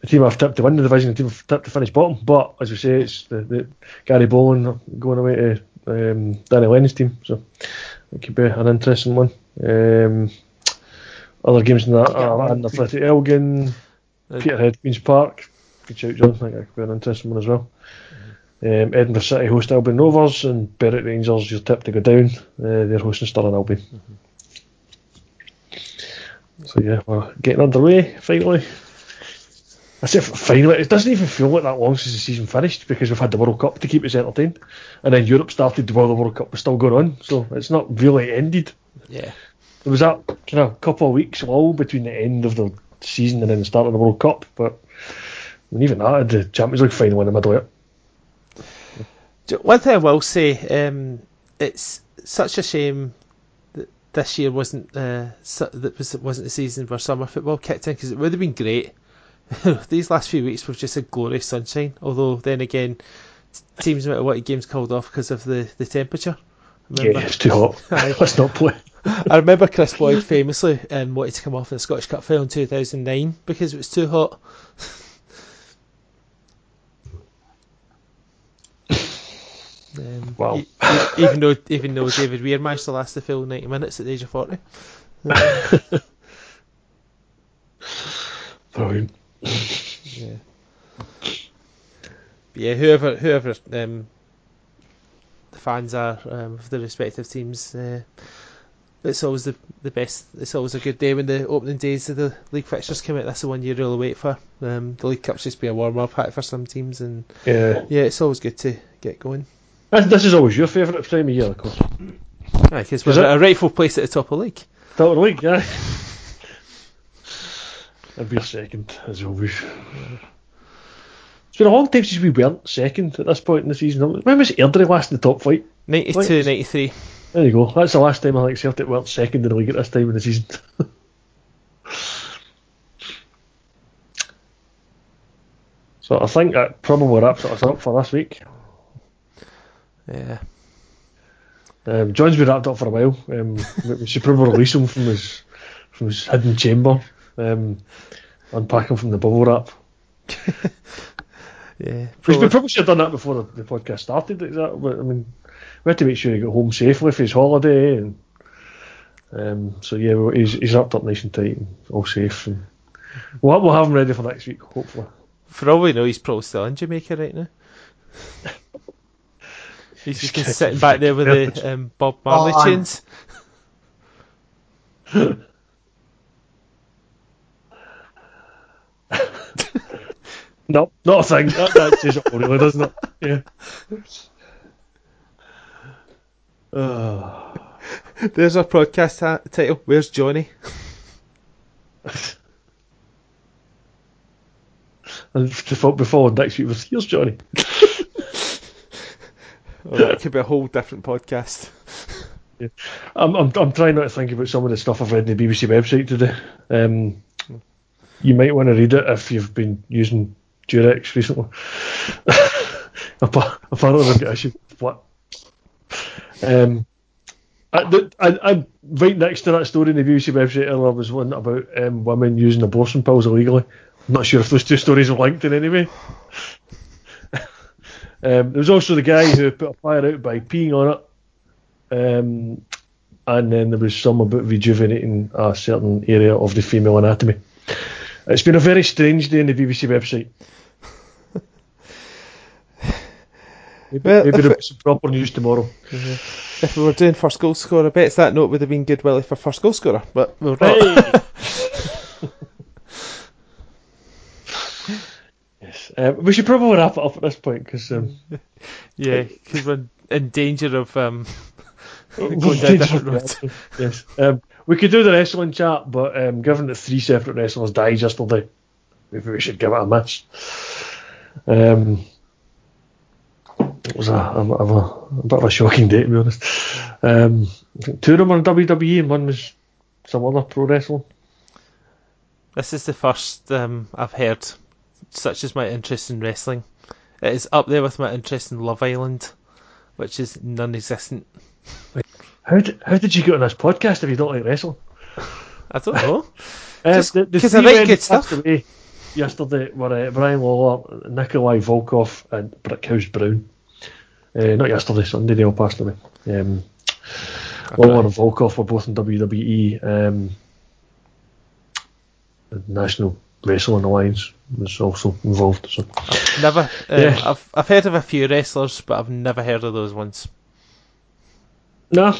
the team I've tipped to win the division, the team I've tipped to finish bottom. But as we say, it's the, the Gary Bollan going away to um, Danny Lennon's team, so it could be an interesting one. Um, other games in that are Athletic Elgin, uh, Peterhead, Queen's Park. Good shout, John. I think that could be an interesting one as well. Um, Edinburgh City host Albion Rovers and Berwick Rangers, you're tipped to go down. Uh, they're hosting Stirling Albion. Mm-hmm. So yeah, we're getting underway finally. I said finally, it doesn't even feel like that long since the season finished because we've had the World Cup to keep us entertained, and then Europe started while the World Cup was still going on, so it's not really ended. Yeah, there was that kind of couple of weeks lull between the end of the season and then the start of the World Cup, but I mean, even that, the Champions League final in the middle of it. One thing I will say, um, it's such a shame that this year wasn't uh, that was wasn't the season where summer football kicked in because it would have been great these last few weeks were just a glorious sunshine. Although then again, teams might have wanted games called off because of the, the temperature. Remember? Yeah, it's too hot. Let's not play. I remember Kris Boyd famously um, wanted to come off in the Scottish Cup final in 2009 because it was too hot. um, Wow. E- e- even though even though David Weir managed to last the full ninety minutes at the age of forty. Brilliant. Yeah. But yeah, whoever whoever um, the fans are um, of the respective teams, uh, it's always the the best. It's always a good day when the opening days of the league fixtures come out. That's the one you really wait for. Um, the League Cup's just be a warm up act for some teams, and Yeah. yeah, it's always good to get going. This, this is always your favourite time of year, of course. Because Is we're it? at a rightful place at the top of the league. Top of the league, yeah. I'd be a second, as always. It's been a long time since we weren't second at this point in the season. When was Airdrie last in the top flight? 92, Right. 93. There you go. That's the last time I think Celtic weren't second in the league at this time in the season. so I think that probably wraps us up for this week. Yeah. Um, John's been wrapped up for a while. Um, we we should probably release him from his from his hidden chamber. Um, unpack him from the bubble wrap. Yeah. We, we Probably, probably should have done that before the, the podcast started. Like that, but, I mean, we had to make sure he got home safely for his holiday, and um, so yeah, he's, he's wrapped up nice and tight and all safe. And we'll, we'll have him ready for next week, hopefully. for all we know, he's probably still in Jamaica right now. He's just sitting back there with the um, Bob Marley Oh, tunes. No, not a thing. That, that says it all, really, doesn't it? Yeah. Uh, There's our podcast ha- title. Where's Johnny? and before, before next week was here's Johnny. Oh, that could be a whole different podcast. I'm, I'm I'm trying not to think about some of the stuff I've read on the BBC website today. Um, you might want to read it if you've been using Durex recently. Appa- Apparently they've got issues. Um, I, I, I, right next to that story in the BBC website earlier was one about um, women using abortion pills illegally. I'm not sure if those two stories are linked in any way. um, there was also the guy who put a fire out by peeing on it. Um, and then there was some about rejuvenating a certain area of the female anatomy. It's been a very strange day on the BBC website. Maybe, Well, maybe if there'll be some proper news tomorrow. If we were doing first goal scorer bets, that note would have been Goodwillie for first goal scorer, but we're not. yes, uh, we should probably wrap it up at this point because um, Yeah, because we're in danger of um, going down different roads. yes, um, we could do the wrestling chat, but um, given that three separate wrestlers died yesterday, maybe we should give it a miss. Um, it was a, a, bit of a, a bit of a shocking day to be honest. Um, two of them were in WWE and one was some other pro wrestling. This is the first um, I've heard, such as my interest in wrestling. It is up there with my interest in Love Island, which is non-existent. How did, how did you get on this podcast if you don't like wrestling? I don't know. Uh, Just the, the 'cause I like good stuff. away yesterday were uh, Brian Lawler, Nikolai Volkov, and Brickhouse Brown. Uh, not yesterday, Sunday they all passed away. Um, Lawler and Volkov were both in WWE. Um, the National Wrestling Alliance was also involved. So Never. Um, Yeah. I've I've heard of a few wrestlers, but I've never heard of those ones. no,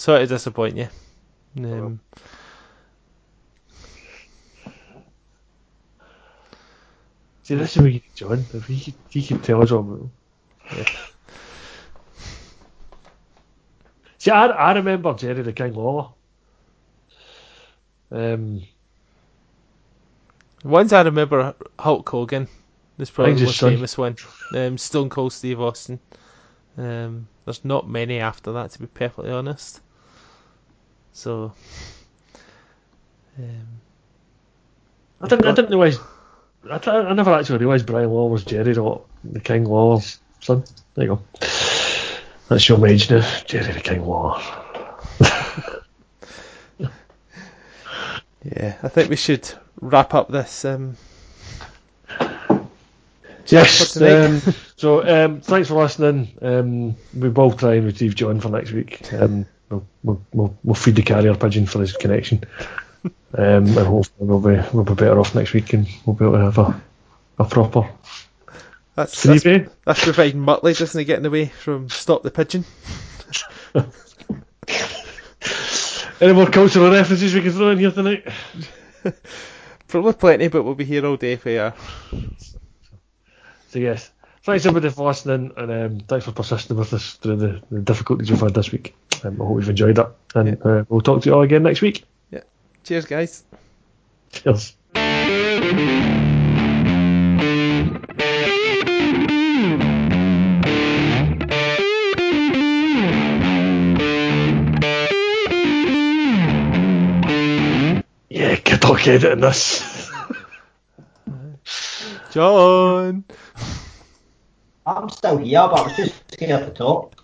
Sorry to disappoint you. Um, see this is where you get John. If he could, he could tell us all them. See, I, I remember Jerry the King Lawler. Um, ones I remember, Hulk Hogan. Is probably the most son. famous one. Um, Stone Cold Steve Austin. Um, there's not many after that, to be perfectly honest. So. Um, I didn't. I didn't realise. I, I never actually realised Brian Law was Jerry the, the King Lawler's son. There you go. That's your age now, Jerry the King Lawler. yeah, I think we should wrap up this um, Yes. Um, so um, thanks for listening. Um, we will try and retrieve John for next week. We'll, we'll, we'll, feed the carrier pigeon for his connection. Um, and hopefully we'll be we'll be better off next week and we'll be able to have a, a proper That's, that's, that's providing Muttley doesn't he getting away from Stop the Pigeon. Any more cultural references we can throw in here tonight? Probably plenty, but we'll be here all day for you. So yes, thanks everybody for listening, and um, thanks for persisting with us through the, the difficulties we've had this week. Um, I hope you've enjoyed it, and uh, we'll talk to you all again next week. Yeah. Cheers, guys. Cheers. Yeah, editing this. John. I'm still here, but I was just scared to talk.